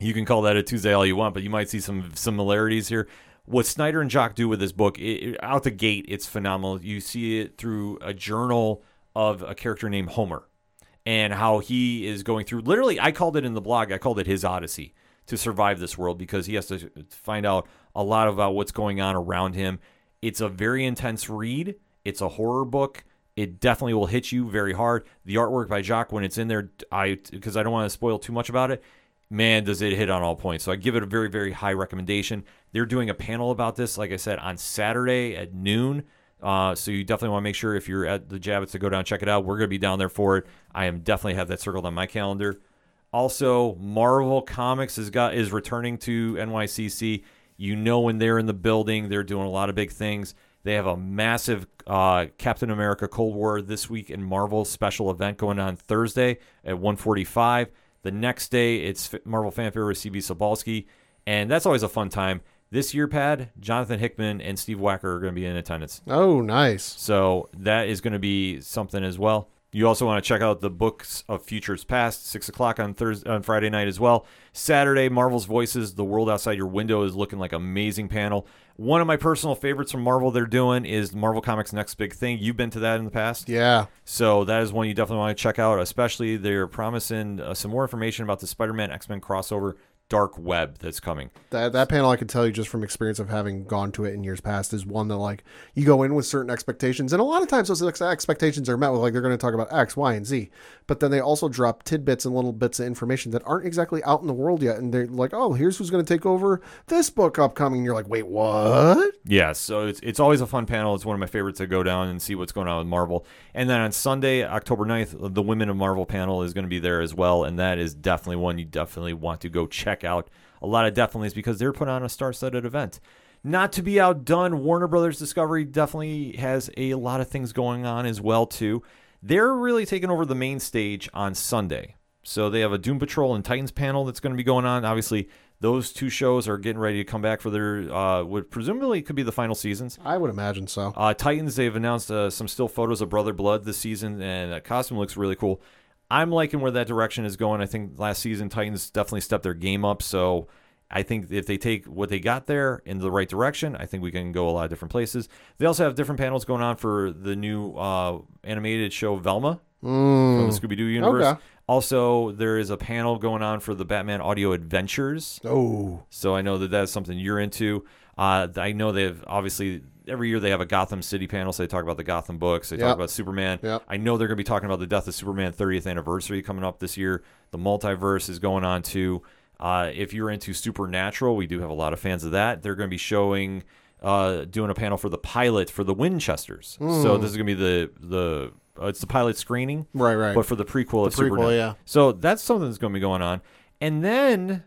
You can call that a Tuesday all you want, but you might see some similarities here. What Snyder and Jock do with this book, it, it- out the gate, it's phenomenal. You see it through a journal of a character named Homer and how he is going through. Literally, I called it in the blog, I called it his Odyssey to survive this world because he has to find out a lot about what's going on around him. It's a very intense read, it's a horror book. It definitely will hit you very hard. The artwork by Jock, when it's in there, I because I don't want to spoil too much about it man, does it hit on all points. So I give it a very, very high recommendation. They're doing a panel about this, like I said, on Saturday at noon. Uh, so you definitely want to make sure if you're at the Javits to go down check it out. We're going to be down there for it. I am definitely have that circled on my calendar. Also, Marvel Comics is got is returning to NYCC. You know when they're in the building, they're doing a lot of big things. They have a massive uh, Captain America Cold War this week in Marvel special event going on Thursday at 1:45. The next day, it's Marvel Fanfare with CB Cebulski, and that's always a fun time. This year, Pad, Jonathan Hickman and Steve Wacker are going to be in attendance. Oh, nice. So that is going to be something as well. You also want to check out the books of futures past, six o'clock on Thursday, on Friday night as well. Saturday, Marvel's Voices: The World Outside Your Window is looking like an amazing panel. One of my personal favorites from Marvel they're doing is Marvel Comics' Next Big Thing. You've been to that in the past, Yeah. so that is one you definitely want to check out. Especially they're promising uh, some more information about the Spider-Man X-Men crossover Dark Web that's coming. That that panel I can tell you just from experience of having gone to it in years past is one that like you go in with certain expectations and a lot of times those expectations are met with like they're going to talk about X, Y, and Z, but then they also drop tidbits and little bits of information that aren't exactly out in the world yet, and they're like, oh, here's who's going to take over this book upcoming. And you're like, wait, what? Yeah, so it's, it's always a fun panel. It's one of my favorites to go down and see what's going on with Marvel. And then on Sunday, October 9th, the Women of Marvel panel is going to be there as well. And that is definitely one you definitely want to go check out. A lot of definitely is because they're putting on a star studded event. Not to be outdone, Warner Brothers Discovery definitely has a lot of things going on as well too. They're really taking over the main stage on Sunday. So they have a Doom Patrol and Titans panel that's going to be going on. Obviously, those two shows are getting ready to come back for their uh, what presumably could be the final seasons. I would imagine so. Uh, Titans, they've announced uh, some still photos of Brother Blood this season, and that costume looks really cool. I'm liking where that direction is going. I think last season Titans definitely stepped their game up. So I think if they take what they got there in the right direction, I think we can go a lot of different places. They also have different panels going on for the new uh, animated show Velma from the Scooby Doo universe. Okay. Also, there is a panel going on for the Batman Audio Adventures. Oh, So I know that that's something you're into. Uh, I know they've obviously every year they have a Gotham City panel, so they talk about the Gotham books. They Yep. talk about Superman. Yep. I know they're going to be talking about the death of Superman 30th anniversary coming up this year. The multiverse is going on too. Uh, if you're into Supernatural, we do have a lot of fans of that. They're going to be showing, uh, doing a panel for the pilot for the Winchesters. So this is going to be the the uh, it's the pilot screening, Hmm. Right, right. But for the prequel of The prequel, Supernatural. yeah. So that's something that's going to be going on. And then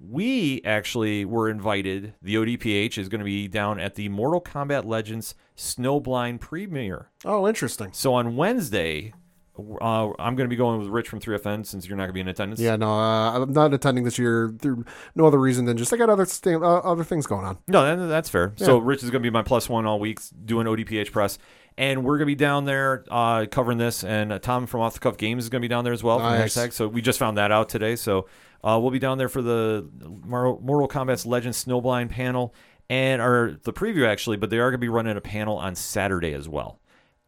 we actually were invited. The ODPH is going to be down at the Mortal Kombat Legends Snowblind premiere. oh, interesting. So on Wednesday, uh, I'm going to be going with Rich from 3FN since you're not going to be in attendance. Yeah, no, uh, I'm not attending this year through no other reason than just I got other st- uh, other things going on. No, that, that's fair. So Rich is going to be my plus one all week doing ODPH press. And we're going to be down there uh, covering this. And uh, Tom from Off the Cuff Games is going to be down there as well. Nice. hashtag. So we just found that out today. So uh, we'll be down there for the Mortal Kombat's Legends Snowblind panel and or the preview actually, but they are going to be running a panel on Saturday as well.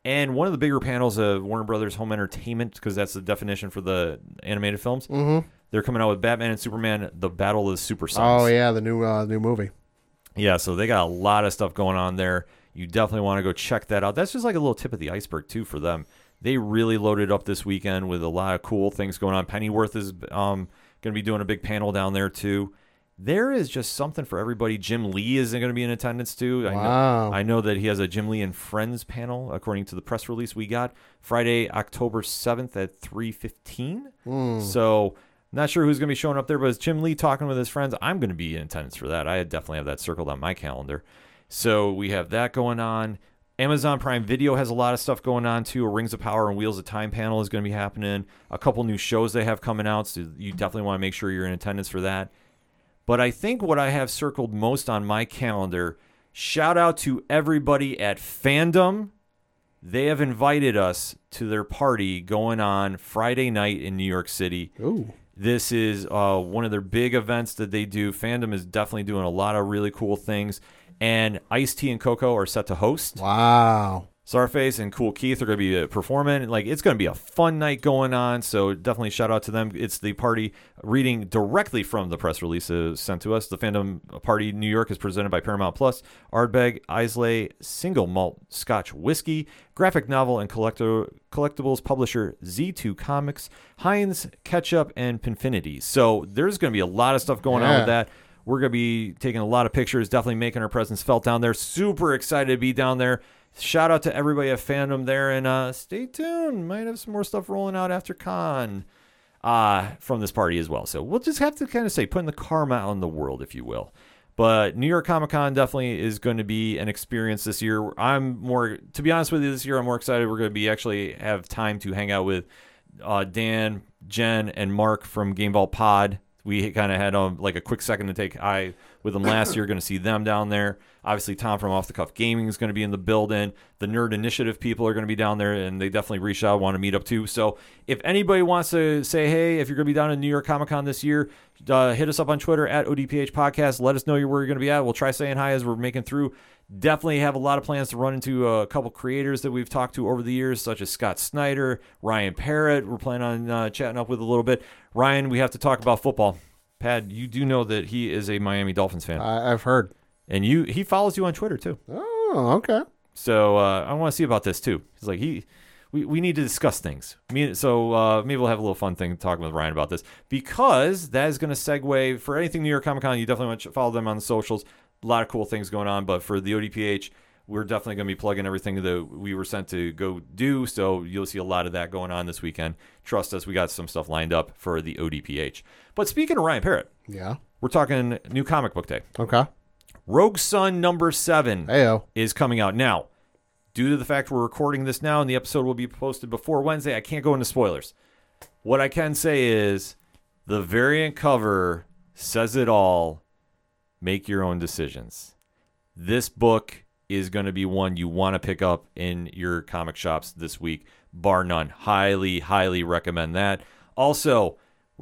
And one of the bigger panels of Warner Brothers Home Entertainment, because that's the definition for the animated films, Mm-hmm. they're coming out with Batman and Superman: The Battle of the Super Sons. Oh yeah, the new uh, new movie. Yeah, so they got a lot of stuff going on there. You definitely want to go check that out. That's just like a little tip of the iceberg too for them. They really loaded up this weekend with a lot of cool things going on. Pennyworth is um, going to be doing a big panel down there too. There is just something for everybody. Jim Lee is going to be in attendance too. I Wow. know, I know that he has a Jim Lee and Friends panel, according to the press release we got Friday, October seventh at three fifteen. Hmm. So not sure who's going to be showing up there, but it's Jim Lee talking with his friends. I'm going to be in attendance for that. I definitely have that circled on my calendar. So we have that going on. Amazon Prime Video has a lot of stuff going on too. A Rings of Power and Wheels of Time panel is going to be happening. A couple new shows they have coming out, so you definitely want to make sure you're in attendance for that. But I think what I have circled most on my calendar, shout out to everybody at Fandom. They have invited us to their party going on Friday night in New York City. Ooh. This is uh, one of their big events that they do. Fandom is definitely doing a lot of really cool things. And Ice T and Coco are set to host. Wow. Scarface and Kool Keith are going to be uh, performing. Like it's going to be a fun night going on. So definitely shout out to them. It's the party reading directly from the press release uh, sent to us. The Fandom Party New York is presented by Paramount Plus, Ardbeg, Islay, Single Malt Scotch Whiskey, graphic novel and collector, collectibles publisher Z2 Comics, Heinz Ketchup, and Pinfinity. So there's going to be a lot of stuff going on with that. We're going to be taking a lot of pictures, definitely making our presence felt down there. Super excited to be down there. Shout out to everybody at Fandom there, and uh, stay tuned. Might have some more stuff rolling out after con uh, from this party as well. So we'll just have to kind of say, putting the karma on the world, if you will. But New York Comic Con definitely is going to be an experience this year. I'm more, to be honest with you, this year I'm more excited. We're going to be actually have time to hang out with uh, Dan, Jen, and Mark from Game Vault Pod. We kind of had um, like a quick second to take eye with them last year. Going to see them down there. Obviously, Tom from Off the Cuff Gaming is going to be in the building. The Nerd Initiative people are going to be down there, and they definitely reached out, want to meet up too. So, if anybody wants to say, hey, if you're going to be down in New York Comic Con this year, uh, hit us up on Twitter at ODPH Podcast. Let us know where you're going to be at. We'll try saying hi as we're making through. Definitely have a lot of plans to run into a couple creators that we've talked to over the years, such as Scott Snyder, Ryan Parrott. We're planning on uh, chatting up with a little bit. Ryan, we have to talk about football. Pad, you do know that he is a Miami Dolphins fan, I, I've heard. and you he follows you on Twitter too. Oh, okay. So uh, I want to see about this too. He's like he, we, we need to discuss things. Me, so uh, maybe we'll have a little fun thing talking with Ryan about this because that is going to segue for anything New York Comic Con. You definitely want to follow them on the socials. A lot of cool things going on. But for the ODPH, we're definitely going to be plugging everything that we were sent to go do. So you'll see a lot of that going on this weekend. Trust us, we got some stuff lined up for the ODPH. But speaking of Ryan Parrott, Yeah. we're talking new comic book day. Okay. Rogue Sun number seven Heyo. is coming out now. Due to the fact we're recording this now and the episode will be posted before Wednesday, I can't go into spoilers. What I can say is the variant cover says it all. Make your own decisions. This book is going to be one you want to pick up in your comic shops this week, bar none. Highly, highly recommend that. Also,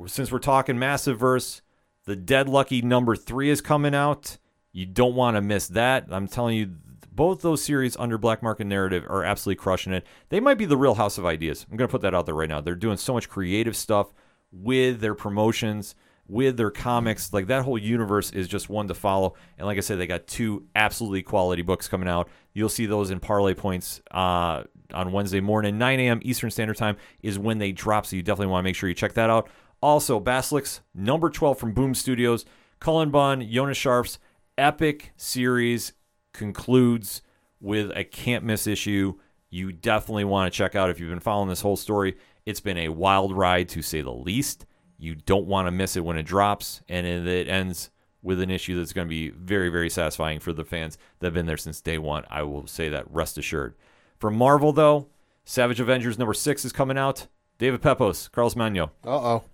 since we're talking Massive Verse, the Dead Lucky number three is coming out. You don't want to miss that. I'm telling you, both those series under Black Market Narrative are absolutely crushing it. They might be the real House of Ideas. I'm going to put that out there right now. They're doing so much creative stuff with their promotions, with their comics. Like that whole universe is just one to follow. And like I said, they got two absolutely quality books coming out. You'll see those in parlay points uh, on Wednesday morning, 9 a.m. Eastern Standard Time is when they drop. So you definitely want to make sure you check that out. Also, Basilisk, number 12 from Boom Studios, Cullen Bunn, Jonas Scharf's, epic series concludes with a can't miss issue. You definitely want to check out if you've been following this whole story. It's been a wild ride to say the least. You don't want to miss it when it drops, and it ends with an issue that's going to be very, very satisfying for the fans that have been there since day one. I will say that, rest assured. For Marvel, though, Savage Avengers number six is coming out. David Pepose, Carlos Magno, Uh oh.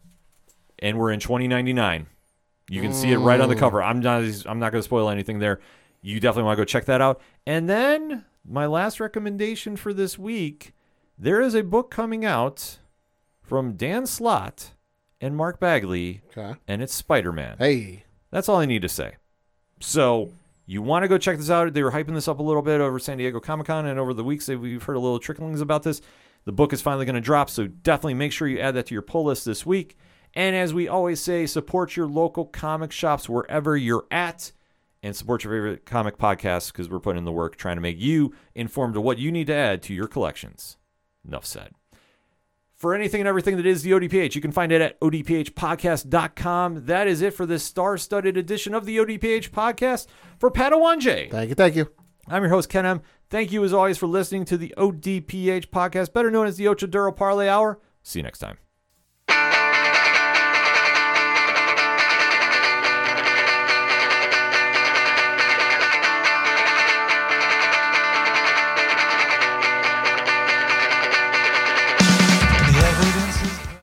and we're in 2099. You can see it right on the cover. I'm not I'm not going to spoil anything there. You definitely want to go check that out. And then my last recommendation for this week, there is a book coming out from Dan Slott and Mark Bagley, Okay. and it's Spider-Man. Hey. That's all I need to say. So you want to go check this out? They were hyping this up a little bit over San Diego Comic Con, and over the weeks we've heard a little tricklings about this. The book is finally going to drop, so definitely make sure you add that to your pull list this week. And as we always say, support your local comic shops wherever you're at, and support your favorite comic podcasts because we're putting in the work trying to make you informed of what you need to add to your collections. Enough said for anything and everything that is the ODPH. You can find it at odphpodcast.com. That is it for this star-studded edition of the ODPH podcast for Padawanje. Thank you. Thank you. I'm your host, Ken M. Thank you, as always, for listening to the ODPH podcast, better known as the Ocho Duro Parlay Hour. See you next time.